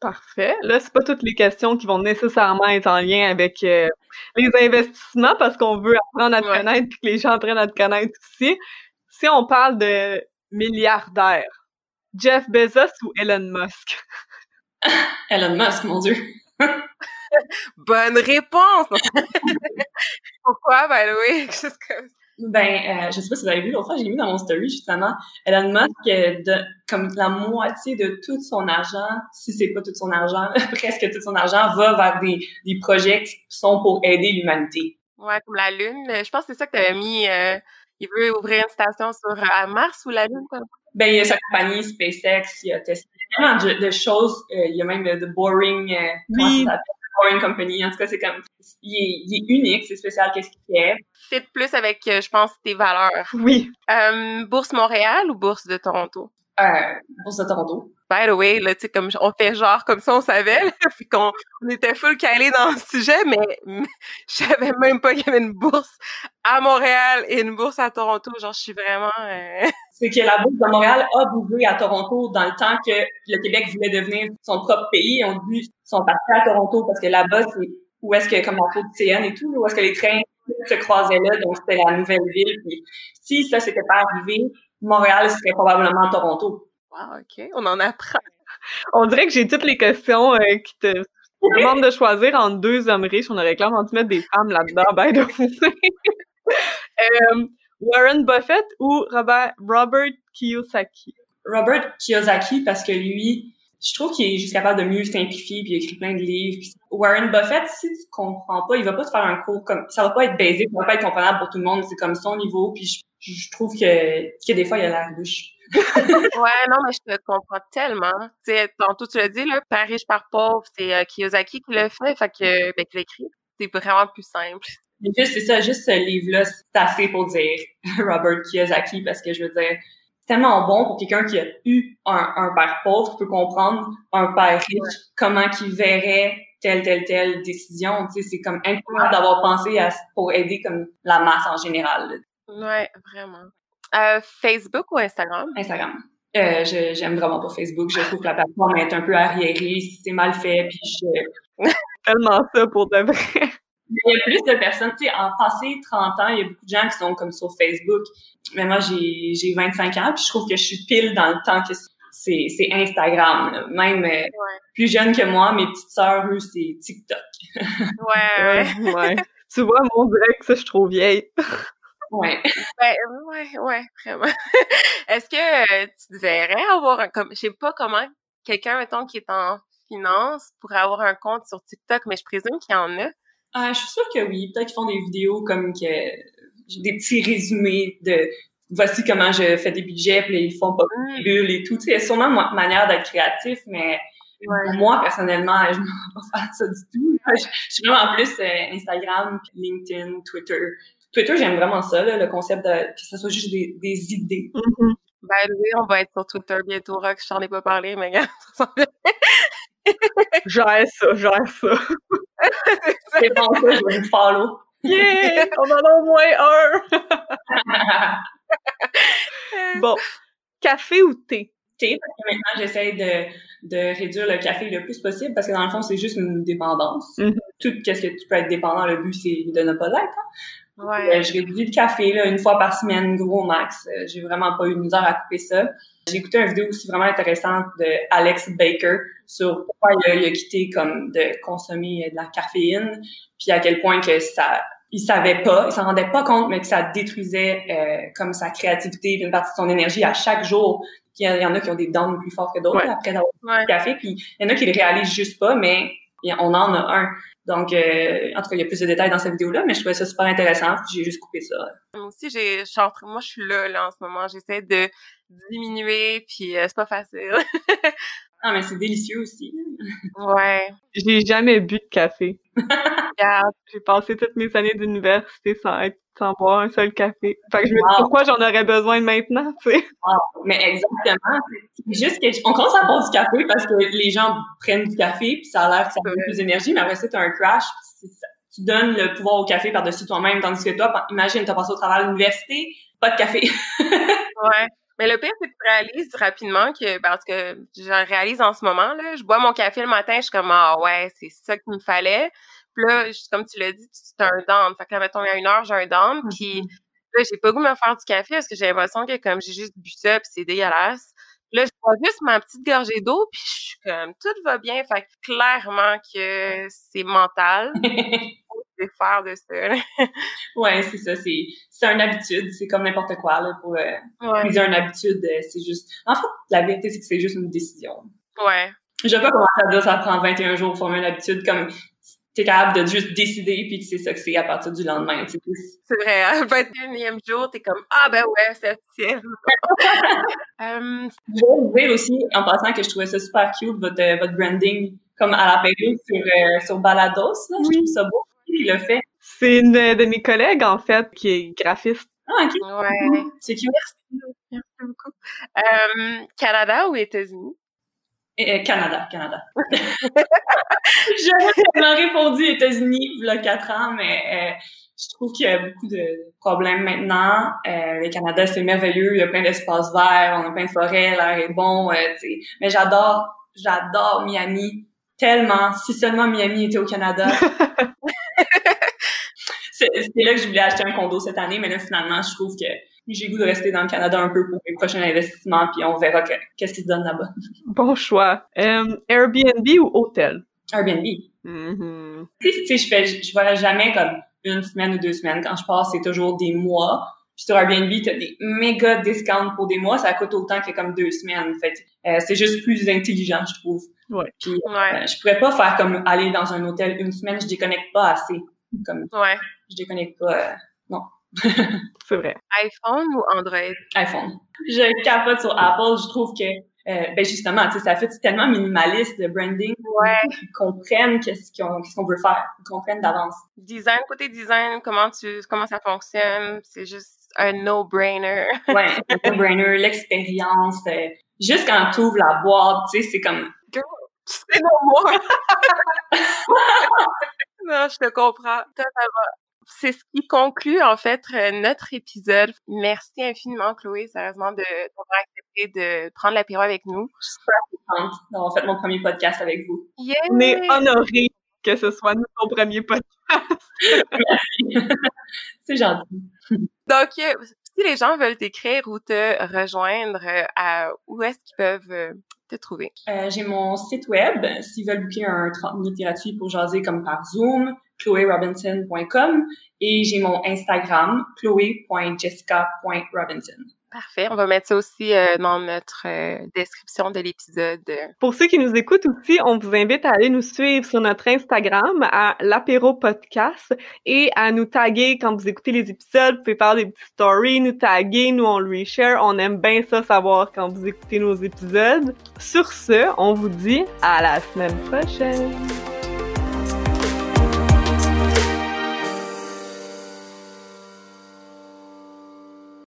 Parfait. Là, c'est pas toutes les questions qui vont nécessairement être en lien avec euh, les investissements parce qu'on veut apprendre à te connaître puis que les gens apprennent à te connaître aussi. Si on parle de milliardaires, Jeff Bezos ou Elon Musk? Elon Musk, mon Dieu. Bonne réponse! Pourquoi, by the way? Ben, euh, je sais pas si vous avez vu, l'autre fois, j'ai mis dans mon story, justement, Elon Musk, euh, de, comme la moitié de tout son argent, si c'est pas tout son argent, presque tout son argent, va vers des, des projets qui sont pour aider l'humanité. Ouais, comme la Lune. Je pense que c'est ça que tu avais mis. Euh, il veut ouvrir une station sur Mars ou la Lune, quoi. Ben, il y a sa compagnie SpaceX, il y a Tesla, il y a tellement de, choses. il y a même The Boring, oui. Boring Company. En tout cas, c'est comme, il est, il est unique, c'est spécial, qu'est-ce qu'il fait? Fit plus avec, euh, je pense, tes valeurs. Oui. Euh, bourse Montréal ou Bourse de Toronto? Euh, bourse de Toronto. By the way, là, tu sais, comme on fait genre comme ça, on savait, puis qu'on on était full calé dans le sujet, mais, je savais même pas qu'il y avait une bourse à Montréal et une bourse à Toronto. Genre, je suis vraiment... Euh, c'est que la bourse de Montréal a bougé à Toronto dans le temps que le Québec voulait devenir son propre pays. On dit son partis à Toronto parce que là-bas, c'est où est-ce que, comme en fait, CN et tout, où est-ce que les trains se croisaient là, donc c'était la nouvelle ville. Puis si ça s'était pas arrivé, Montréal serait probablement Toronto. Wow, OK. On en apprend. On dirait que j'ai toutes les questions euh, qui te demandent de choisir entre deux hommes riches. On aurait clairement dû mettre des femmes là-dedans, by the euh, Warren Buffett ou Robert, Robert Kiyosaki? Robert Kiyosaki, parce que lui, je trouve qu'il est juste capable de mieux simplifier, puis il écrit plein de livres. Warren Buffett, si tu comprends pas, il va pas te faire un cours comme ça va pas être basique, ça va pas être comprenable pour tout le monde, c'est comme son niveau, puis je, trouve que, que des fois il a l'air louche. ouais, non, mais je te comprends tellement. Tu sais, tantôt tu l'as dit, là, par riche, par pauvre, c'est euh, Kiyosaki qui l'a fait, fait que, ben, qui l'écrit. C'est vraiment plus simple. Mais juste, c'est ça, juste ce livre-là, c'est assez pour dire Robert Kiyosaki, parce que je veux dire, tellement bon pour quelqu'un qui a eu un, un père pauvre, qui peut comprendre un père riche, comment qu'il verrait telle, telle, telle décision. Tu sais, c'est comme incroyable d'avoir pensé à, pour aider comme la masse en général. Ouais, vraiment. Euh, Facebook ou Instagram? Instagram. Euh, j'aime vraiment pas Facebook. Je trouve que la plateforme est un peu arriérée, c'est mal fait, puis je... tellement ça pour de vrai. Il y a plus de personnes, tu sais, en passé 30 ans, il y a beaucoup de gens qui sont comme sur Facebook. Mais moi, j'ai, j'ai 25 ans, puis je trouve que je suis pile dans le temps que c'est, c'est Instagram. Même euh, plus jeune que moi, mes petites sœurs, eux, c'est TikTok. ouais, ouais. ouais. tu vois, mon direct, ça, je suis trop vieille. Ouais. Ben, ouais, ouais, vraiment. Est-ce que euh, tu devrais avoir un, comme, je sais pas comment, quelqu'un, mettons, qui est en finance pourrait avoir un compte sur TikTok, mais je présume qu'il y en a. Ah, je suis sûre que oui. Peut-être qu'ils font des vidéos comme que des petits résumés de voici comment je fais des budgets, puis ils font pas des bulles et tout. Tu sais, a sûrement une manière d'être créatif, mais moi, personnellement, je ne vais pas faire ça du tout. Je, suis vraiment plus euh, Instagram, LinkedIn, Twitter. Twitter, j'aime vraiment ça, le concept de que ce soit juste des, des idées. Mm-hmm. Ben oui, on va être sur Twitter bientôt, Rock. Je t'en ai pas parlé, mais regarde, ça Gère ça, gère ça. C'est bon, ça, je vais vous follow. Yeah! On en a au moins un! bon. Café ou thé? Thé, parce que maintenant, j'essaie de, de réduire le café le plus possible, parce que dans le fond, c'est juste une dépendance. Mm-hmm. Tout ce que tu peux être dépendant, le but, c'est de ne pas l'être. Hein. Ouais. Euh, je réduis le café là, une fois par semaine, gros max. Euh, j'ai vraiment pas eu de misère à couper ça. J'ai écouté une vidéo aussi vraiment intéressante de Alex Baker sur pourquoi il a, quitté comme de consommer de la caféine, puis à quel point que ça il savait pas, il s'en rendait pas compte, mais que ça détruisait euh, comme sa créativité, une partie de son énergie à chaque jour. Il y, en a qui ont des dents plus fortes que d'autres après d'avoir ouais. café, puis il y en a qui le réalisent juste pas, mais on en a un. Donc, euh, en tout cas, il y a plus de détails dans cette vidéo-là, mais je trouvais ça super intéressant, j'ai juste coupé ça. Moi aussi, j'ai, moi, je suis là, là, en ce moment. J'essaie de diminuer, puis euh, c'est pas facile. ah, mais c'est délicieux aussi. ouais. J'ai jamais bu de café. j'ai passé toutes mes années d'université sans être sans boire un seul café. Fait que je me dis pourquoi j'en aurais besoin maintenant, tu sais? Mais exactement. C'est juste qu'on commence à boire du café parce que les gens prennent du café puis ça a l'air que ça donne plus d'énergie, mais après ça, tu as un crash tu donnes le pouvoir au café par-dessus toi-même, tandis que toi, imagine, tu as passé au travail à l'université, pas de café. ouais. Mais le pire, c'est que tu réalises rapidement que, parce que je réalise en ce moment, là, je bois mon café le matin, je suis comme, ah ouais, c'est ça qu'il me fallait. Puis là, comme tu l'as dit, c'est un down. Fait que là, mettons, il y a une heure, j'ai un down. Puis mm-hmm. là, j'ai pas goût de me faire du café parce que j'ai l'impression que comme j'ai juste bu ça, puis c'est dégueulasse. Puis là, je bois juste ma petite gorgée d'eau, puis je suis comme, tout va bien. Fait que clairement que c'est mental. c'est faire de ça. ouais, c'est ça. C'est, une habitude. C'est comme n'importe quoi, là, pour euh, ouais. une habitude. Euh, c'est juste... En fait, la vérité, c'est que c'est juste une décision. Ouais. Je vais pas commencer à dire ça prend 21 jours pour former une habitude. Comme t'es capable de juste décider puis que c'est ça que c'est à partir du lendemain. C'est vrai, hein? le 21e jour, t'es comme Ah ben ouais, c'est officiel. um, je vais vous dire aussi, en passant, que je trouvais ça super cute, votre, euh, votre branding comme à la période sur, euh, sur Balados. Là. Je trouve ça beau. Qui le fait? C'est une de mes collègues, en fait, qui est graphiste. Ah, ok. Ouais. C'est cute. Merci. Merci beaucoup. Um, Canada ou États-Unis? Euh, Canada, Canada. J'aurais tellement répondu États-Unis il y a quatre ans, mais euh, je trouve qu'il y a beaucoup de problèmes maintenant. Euh, le Canada, c'est merveilleux, il y a plein d'espaces verts, on a plein de forêts, l'air est bon, euh, mais j'adore, j'adore Miami tellement. Si seulement Miami était au Canada. c'est là que je voulais acheter un condo cette année, mais là, finalement, je trouve que j'ai goût de rester dans le Canada un peu pour mes prochains investissements, puis on verra qu'est-ce qui se donne là-bas. Bon choix. Um, Airbnb ou hôtel? Airbnb. Mm-hmm. Tu sais, je fais, je, jamais comme une semaine ou deux semaines. Quand je passe, c'est toujours des mois. Puis sur Airbnb, t'as des méga discounts pour des mois. Ça coûte autant que comme deux semaines. Fait euh, c'est juste plus intelligent, je trouve. Ouais. Puis, euh, je pourrais pas faire comme aller dans un hôtel une semaine. Je déconnecte pas assez. Comme, ouais. Je déconnecte pas. Euh. c'est vrai. iPhone ou Android? iPhone. Je capote sur Apple. Je trouve que euh, ben justement, tu sais, ça fait tellement minimaliste de branding. Ouais. Ils comprennent qu'est-ce qu'on qu'est-ce qu'on veut faire. Ils comprennent d'avance. Design, côté design, comment tu comment ça fonctionne, c'est juste un no-brainer. ouais, un no-brainer, l'expérience. Euh, juste quand tu ouvres la boîte, tu sais, c'est comme. C'est non moi. non, je te comprends totalement c'est ce qui conclut en fait euh, notre épisode. Merci infiniment Chloé, sérieusement de d'avoir accepté de prendre l'apéro avec nous. Je suis super contente d'avoir fait mon premier podcast avec vous. On est honorés que ce soit notre premier podcast. c'est gentil. Donc euh, si les gens veulent t'écrire ou te rejoindre, euh, à, où est-ce qu'ils peuvent te trouver? j'ai mon site web, s'ils veulent booker un 30 minutes gratuit pour jaser comme par Zoom, chloérobinson.com et j'ai mon Instagram, chloé.jessica.robinson. Parfait. On va mettre ça aussi euh, dans notre euh, description de l'épisode. Pour ceux qui nous écoutent aussi, on vous invite à aller nous suivre sur notre Instagram à l'apéro podcast et à nous taguer quand vous écoutez les épisodes. Vous pouvez faire des petites stories, nous taguer, nous on le reshare. On aime bien ça savoir quand vous écoutez nos épisodes. Sur ce, on vous dit à la semaine prochaine.